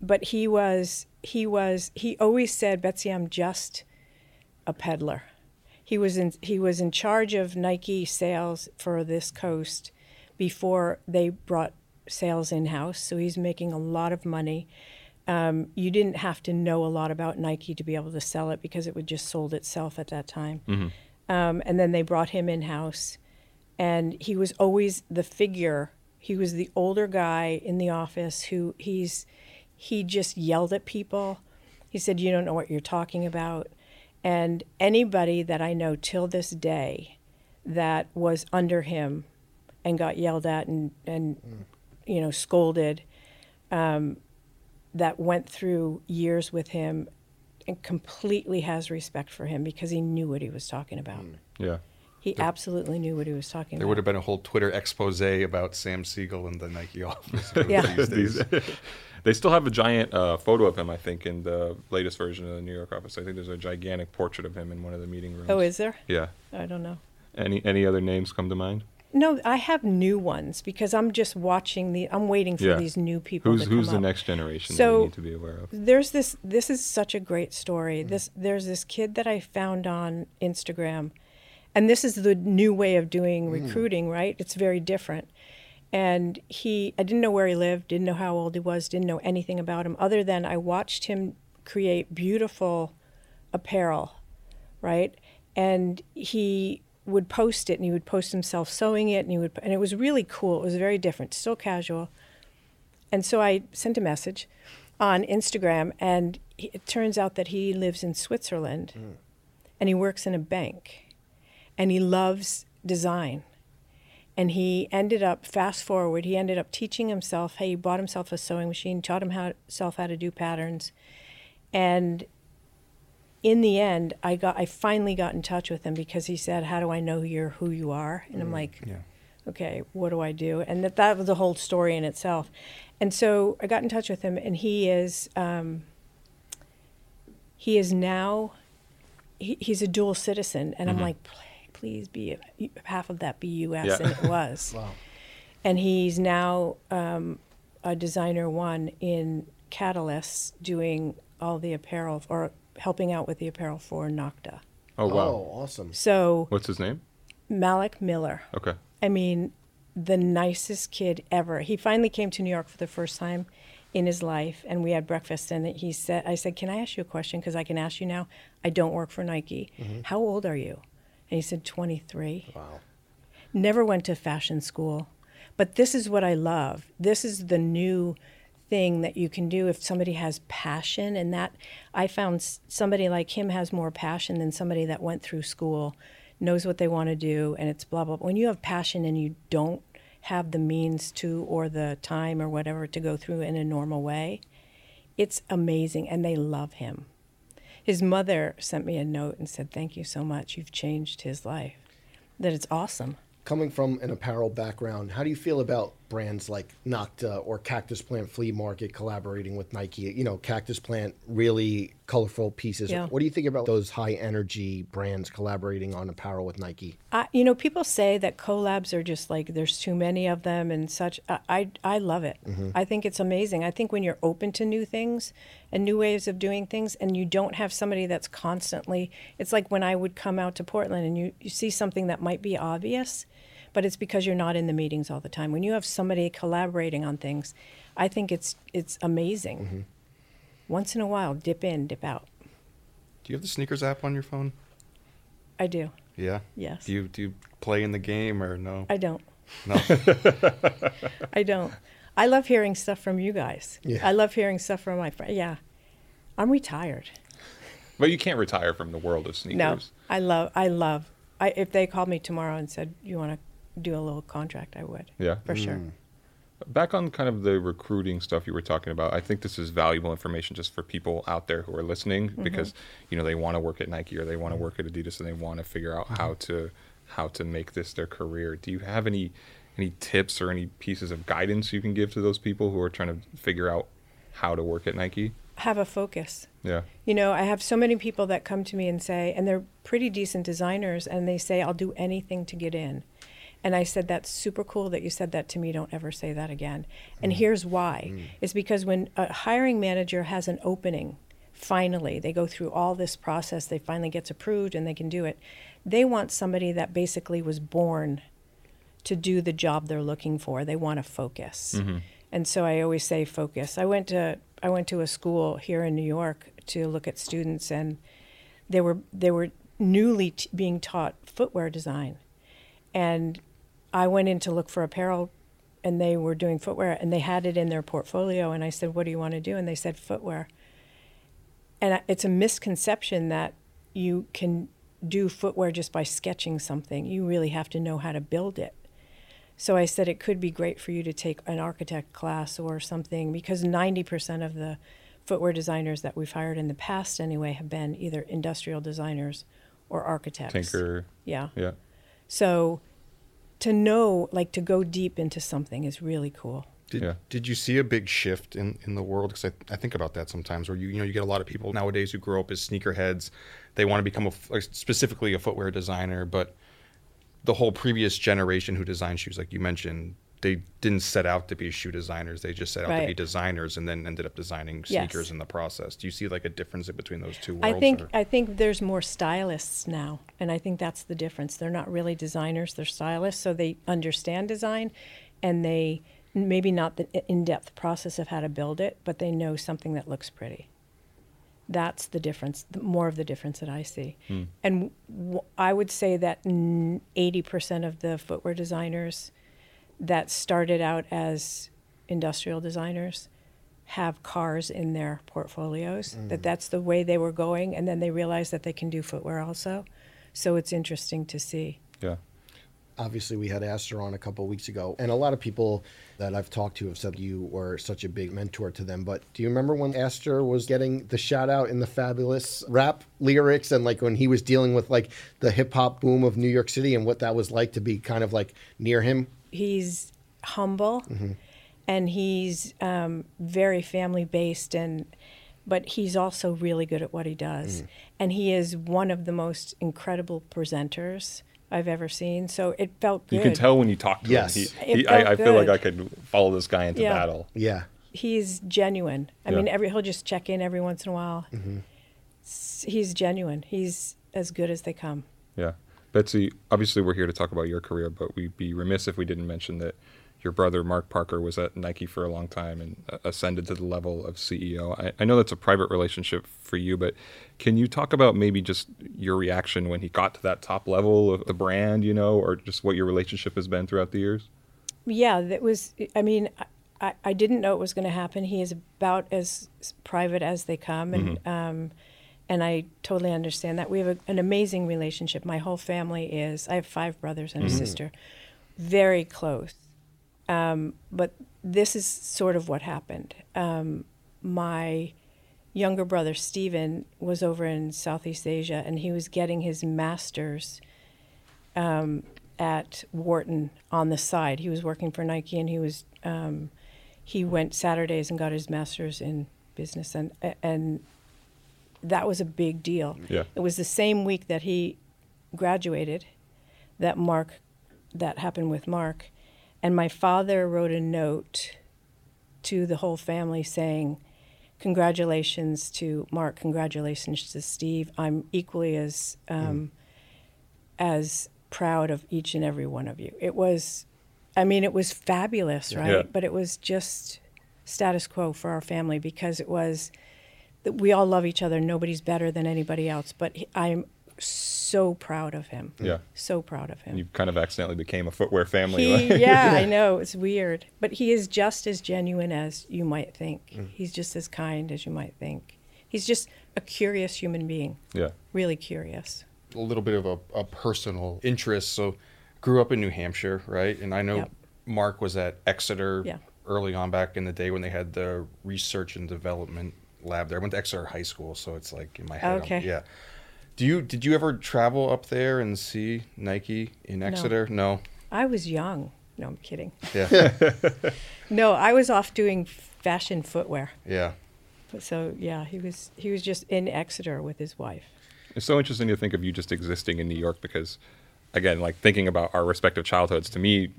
but he was he was he always said, Betsy, I'm just a peddler. He was in he was in charge of Nike sales for this coast before they brought sales in house. So he's making a lot of money. Um, you didn't have to know a lot about Nike to be able to sell it because it would just sold itself at that time. Um, and then they brought him in house, and he was always the figure. He was the older guy in the office who he's he just yelled at people. He said, "You don't know what you're talking about." And anybody that I know till this day that was under him and got yelled at and and you know scolded, um, that went through years with him and completely has respect for him because he knew what he was talking about. Yeah. He absolutely knew what he was talking There about. There would have been a whole Twitter expose about Sam Siegel in the Nike office. Yeah. these days. These- they still have a giant uh, photo of him, I think, in the latest version of the New York office. I think there's a gigantic portrait of him in one of the meeting rooms. oh, is there? Yeah. I don't know. Any any other names come to mind? No, I have new ones because I'm just watching the. I'm waiting for Yeah. these new people. Who's who's the up. next generation that So- we need to be aware of? There's this. This is such a great story. Mm. This there's this kid that I found on Instagram, and this is the new way of doing recruiting. Right? It's very different. And he, I didn't know where he lived, didn't know how old he was, didn't know anything about him other than I watched him create beautiful apparel, right? And he would post it, and he would post himself sewing it, and he would, and it was really cool. It was very different, still casual. And so I sent a message on Instagram, and he, it turns out that he lives in Switzerland, hmm. and he works in a bank, and he loves design. And he ended up, fast forward, he ended up teaching himself. Hey, he bought himself a sewing machine, taught himself how to do patterns, and in the end, I got, I finally got in touch with him because he said, "How do I know you're who you are?" And I'm like, yeah. okay, what do I do? And that, that was the whole story in itself. And so I got in touch with him, and he is um, he is now he, he's a dual citizen, and I'm like, please be half of that be U.S. Yeah. and it was. Wow. And he's now um, a designer one in Catalyst, doing all the apparel or helping out with the apparel for Nocta. Oh wow. Oh, awesome. So What's his name? Malik Miller. Okay. I mean, the nicest kid ever. He finally came to New York for the first time in his life, and we had breakfast. And he said, "I said, can I ask you a question? Because I can ask you now. I don't work for Nike. Mm-hmm. How old are you?" And he said, "23." Wow. Never went to fashion school, but this is what I love. This is the new thing that you can do if somebody has passion and that i found somebody like him has more passion than somebody that went through school knows what they want to do and it's blah blah. When you have passion and you don't have the means to or the time or whatever to go through in a normal way it's amazing and they love him. His mother sent me a note and said thank you so much you've changed his life. That it's awesome. Coming from an apparel background, how do you feel about brands like Nocta uh, or Cactus Plant Flea Market collaborating with Nike? You know, Cactus Plant, really colorful pieces. Yeah. What do you think about those high energy brands collaborating on apparel with Nike? I, you know, people say that collabs are just like there's too many of them and such. I, I, I love it. Mm-hmm. I think it's amazing. I think when you're open to new things and new ways of doing things, and you don't have somebody that's constantly, it's like when I would come out to Portland and you, you see something that might be obvious, but it's because you're not in the meetings all the time. When you have somebody collaborating on things, I think it's it's amazing. Mm-hmm. Once in a while, dip in, dip out. Do you have the SNKRS app on your phone? I do. Yeah. Yes. Do you do you play in the game or no? I don't. no. I don't. I love hearing stuff from you guys. Yeah. I love hearing stuff from my friends. Yeah. I'm retired. But you can't retire from the world of sneakers. No, I love, I love, I, if they called me tomorrow and said, you want to do a little contract, I would. Yeah. For sure. Mm. Back on kind of the recruiting stuff you were talking about, I think this is valuable information just for people out there who are listening mm-hmm. because you know they want to work at Nike or they want to mm. work at Adidas and they want to figure out how mm-hmm. to how to make this their career. Do you have any any tips or any pieces of guidance you can give to those people who are trying to figure out how to work at Nike? Have a focus. Yeah. You know, I have so many people that come to me and say, and they're pretty decent designers, and they say, I'll do anything to get in. And I said, That's super cool that you said that to me. Don't ever say that again. And mm. here's why mm. it's because when a hiring manager has an opening, finally, they go through all this process, they finally gets approved and they can do it. They want somebody that basically was born to do the job they're looking for. They want to focus. Mm-hmm. And so I always say focus. I went to I went to a school here in New York to look at students and they were they were newly t- being taught footwear design. And I went in to look for apparel and they were doing footwear and they had it in their portfolio and I said, "What do you want to do?" and they said footwear. And it's a misconception that you can do footwear just by sketching something. You really have to know how to build it. So I said it could be great for you to take an architect class or something because 90% of the footwear designers that we've hired in the past anyway have been either industrial designers or architects. Tinker. Yeah. Yeah. So to know, like to go deep into something is really cool. Did, Yeah. did you see a big shift in, in the world? Because I, I think about that sometimes, where you you know you get a lot of people nowadays who grow up as sneakerheads. They want to become a, f- like, specifically a footwear designer, but the whole previous generation who designed shoes, like you mentioned, they didn't set out to be shoe designers. They just set out to be designers, and then ended up designing Yes. sneakers in the process. Do you see like a difference between those two worlds? I think or- I think there's more stylists now, and I think that's the difference. They're not really designers; they're stylists, so they understand design, and they maybe not the in-depth process of how to build it, but they know something that looks pretty. That's the difference. More of the difference that I see, hmm. and w- I would say that eighty percent of the footwear designers that started out as industrial designers have cars in their portfolios that mm. that's the way they were going and then they realized that they can do footwear also so it's interesting to see Yeah. obviously we had Aster on a couple of weeks ago, and a lot of people that I've talked to have said you were such a big mentor to them. But do you remember when Aster was getting the shout out in the fabulous rap lyrics, and like when he was dealing with like the hip hop boom of New York City and what that was like to be kind of like near him? He's humble and he's um, very family based and but he's also really good at what he does and he is one of the most incredible presenters i've ever seen so it felt good You can tell when you talk to Yes. him. He, It he, I, I feel like. I could follow this guy into Yeah. battle. Yeah. he's genuine. I Yeah. mean, every he'll just check in every once in a while. S- He's genuine. He's as good as they come. Yeah. Betsy, obviously we're here to talk about your career, but we'd be remiss if we didn't mention that your brother, Mark Parker, was at Nike for a long time and uh, ascended to the level of CEO. I, I know that's a private relationship for you, but can you talk about maybe just your reaction when he got to that top level of the brand, you know, or just what your relationship has been throughout the years? Yeah, that was. I mean, I- I, didn't know it was going to happen. He is about as private as they come, and um, and I totally understand that. We have a, an amazing relationship. My whole family is. I have five brothers and a sister, very close. Um, but this is sort of what happened. Um, my younger brother Stephen was over in Southeast Asia, and he was getting his master's um, at Wharton on the side. He was working for Nike, and he was um, he went Saturdays and got his master's in business, and and that was a big deal. Yeah. It was the same week that he graduated that Mark that happened with Mark, and my father wrote a note to the whole family saying. Congratulations to Mark. Congratulations to Steve. I'm equally as um, as proud of each and every one of you. It was, I mean, it was fabulous, right? Yeah. But it was just status quo for our family because it was that we all love each other. Nobody's better than anybody else. But he, I'm so proud of him. Yeah. So proud of him. You kind of accidentally became a footwear family. He, like- yeah, I know it's weird, but he is just as genuine as you might think. Mm. He's just as kind as you might think. He's just a curious human being, yeah. really curious. a little bit of a, a personal interest. So grew up in New Hampshire, right? And I know Yep. Mark was at Exeter Yeah. early on back in the day when they had the research and development lab there. I went to Exeter High School, so it's like in my head. I'm- Okay. yeah. Do you did you ever travel up there and see Nike in Exeter? No. I was young. No, I'm kidding. Yeah. No, I was off doing fashion footwear. yeah. So yeah, he was he was just in Exeter with his wife. It's so interesting to think of you just existing in New York because, again, like thinking about our respective childhoods, to me,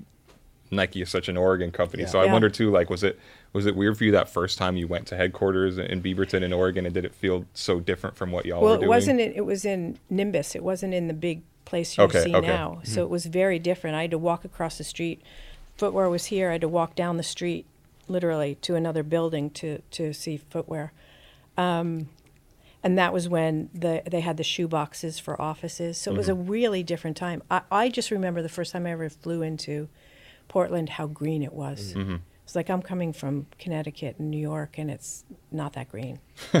Nike is such an Oregon company. Yeah. So I Yeah. wonder too, like, was it was it weird for you that first time you went to headquarters in Beaverton in Oregon, and did it feel so different from what y'all well, were it wasn't. It was in Nimbus. It wasn't in the big place you Okay, see okay. now. So hmm. it was very different. I had to walk across the street. Footwear was here. I had to walk down the street, literally, to another building to to see footwear. Um, and that was when the they had the shoe boxes for offices. So it was a mm-hmm. really different time. I, I just remember the first time I ever flew into Portland, how green it was. Mm-hmm. It's like I'm coming from Connecticut and New York, and it's not that green.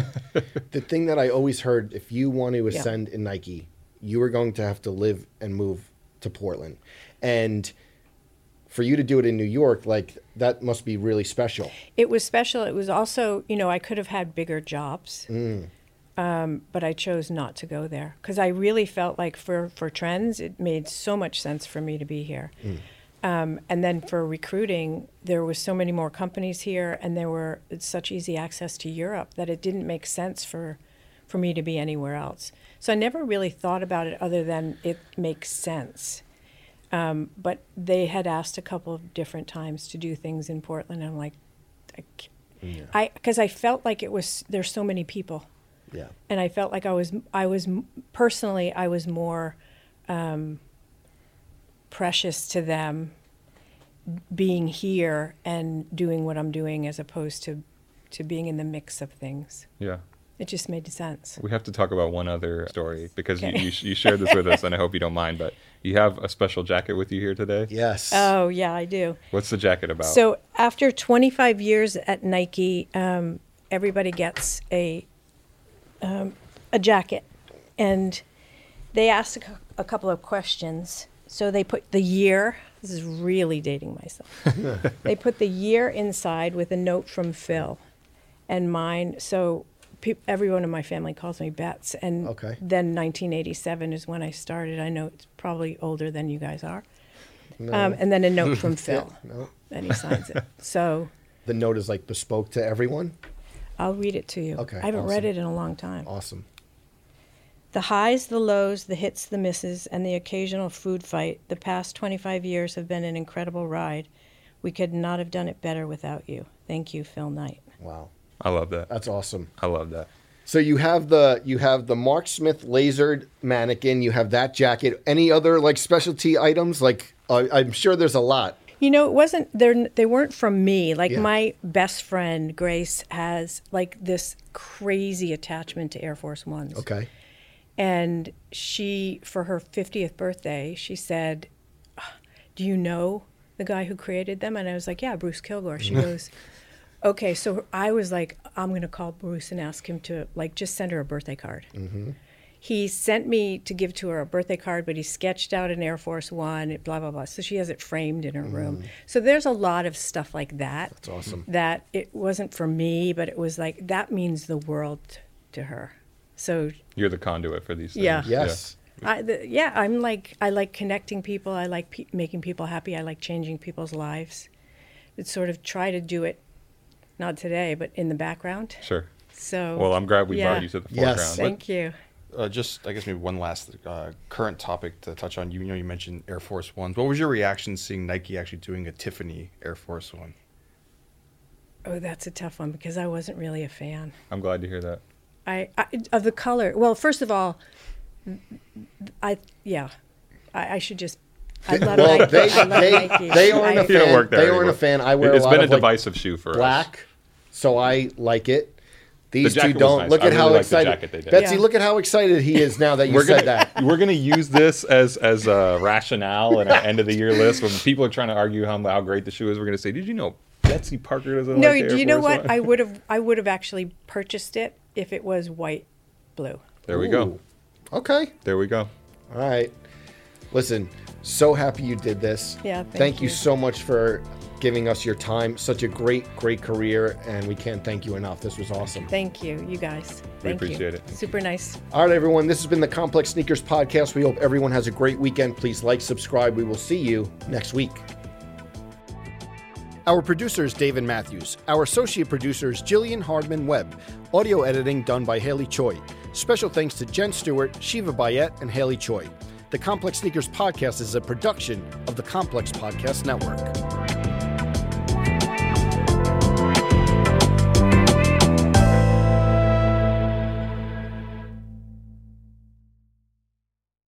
The thing that I always heard, if you want to ascend in Nike, you were going to have to live and move to Portland, and for you to do it in New York, like that must be really special. It was special. It was also, you know, I could have had bigger jobs, um, but I chose not to go there because I really felt like for for trends, it made so much sense for me to be here. Um, and then for recruiting, there was so many more companies here, and there were such easy access to Europe that it didn't make sense for for me to be anywhere else. So I never really thought about it other than it makes sense. Um, but they had asked a couple of different times to do things in Portland. And I'm like, I, c- I, because I felt like it was there's so many people, Yeah. and I felt like I was I was personally I was more um, precious to them being here and doing what I'm doing as opposed to to being in the mix of things. Yeah. It just made sense. We have to talk about one other story because Okay. you, you, you shared this with us, and I hope you don't mind. But you have a special jacket with you here today. Yes. Oh yeah, I do. What's the jacket about? So after 25 years at Nike, um, everybody gets a um, a jacket, and they ask a, a couple of questions. So they put the year. This is really dating myself. they put the year inside with a note from Phil, and mine. So pe- everyone in my family calls me Bets, and Okay. then 1987 is when I started. I know it's probably older than you guys are. No. Um, and then a note from Phil, no. and he signs it. So The note is like bespoke to everyone. I'll read it to you. Okay, I haven't read it in a long time. Awesome. The highs, the lows, the hits, the misses, and the occasional food fight, the past 25 years have been an incredible ride. We could not have done it better without you. Thank you, Phil Knight. Wow. I love that. That's awesome. I love that. So you have the you have the Mark Smith lasered mannequin. You have that jacket. Any other like specialty items? Like uh, I'm sure there's a lot. You know, it wasn't they they weren't from me. Like Yeah. my best friend Grace has like this crazy attachment to Air Force Ones. Okay. And she, for her 50th birthday, she said, "Ah, Do you know the guy who created them? And I was like, Yeah, Bruce Kilgore. She goes, Okay. So I was like, I'm going to call Bruce and ask him to, like, just send her a birthday card. He sent me to give to her a birthday card, but he sketched out an Air Force One, blah, blah, blah. So she has it framed in her room. So there's a lot of stuff like that. That's awesome. That it wasn't for me, but it was like, that means the world to her. So You're the conduit for these things. Yeah. Yes. I, the, yeah, I'm like I like connecting people. I like pe- making people happy. I like changing people's lives. It's sort of try to do it, not today, but in the background. Sure. So. Well, I'm glad we yeah. brought you to the foreground. Yes. foreground. Thank you. Uh, just, I guess maybe one last uh, current topic to touch on. You, you know, you mentioned Air Force Ones. What was your reaction seeing Nike actually doing a Tiffany Air Force One? Oh, that's a tough one because I wasn't really a fan. I'm glad to hear that. I, I of the color. Well, first of all, I yeah, I, I should just. I love well, Nike. they I love they, Nike. they aren't I- a You don't fan. work there They aren't a fan. I wear It's a lot been a of like, divisive shoe for us. black, so I like it. These jacket two don't. nice. Look I at really how like the excited. jacket they did. Betsy, Yeah. look at how excited he is now that you We're said gonna that. we're gonna use this as as a rationale in our end of the year list when people are trying to argue how how great the shoe is. We're gonna say, did you know Betsy Parker doesn't No, like the do Air you know what? One?" I would have I would have actually purchased it if it was white, blue. There we go. Okay. There we go. All right. Listen, So happy you did this. Yeah, thank you you. so much for giving us your time. Such a great, great career, and we can't thank you enough. This was awesome. Thank you, you guys. We Thank you. appreciate it. Super nice. All right, everyone. This has been the Complex Sneakers Podcast. We hope everyone has a great weekend. Please like, subscribe. We will see you next week. Our producer is David Matthews. Our associate producer is Jillian Hardman Webb. Audio editing done by Haley Choi. Special thanks to Jen Stewart, Shiva Bayet, and Haley Choi. The Complex Sneakers Podcast is a production of the Complex Podcast Network.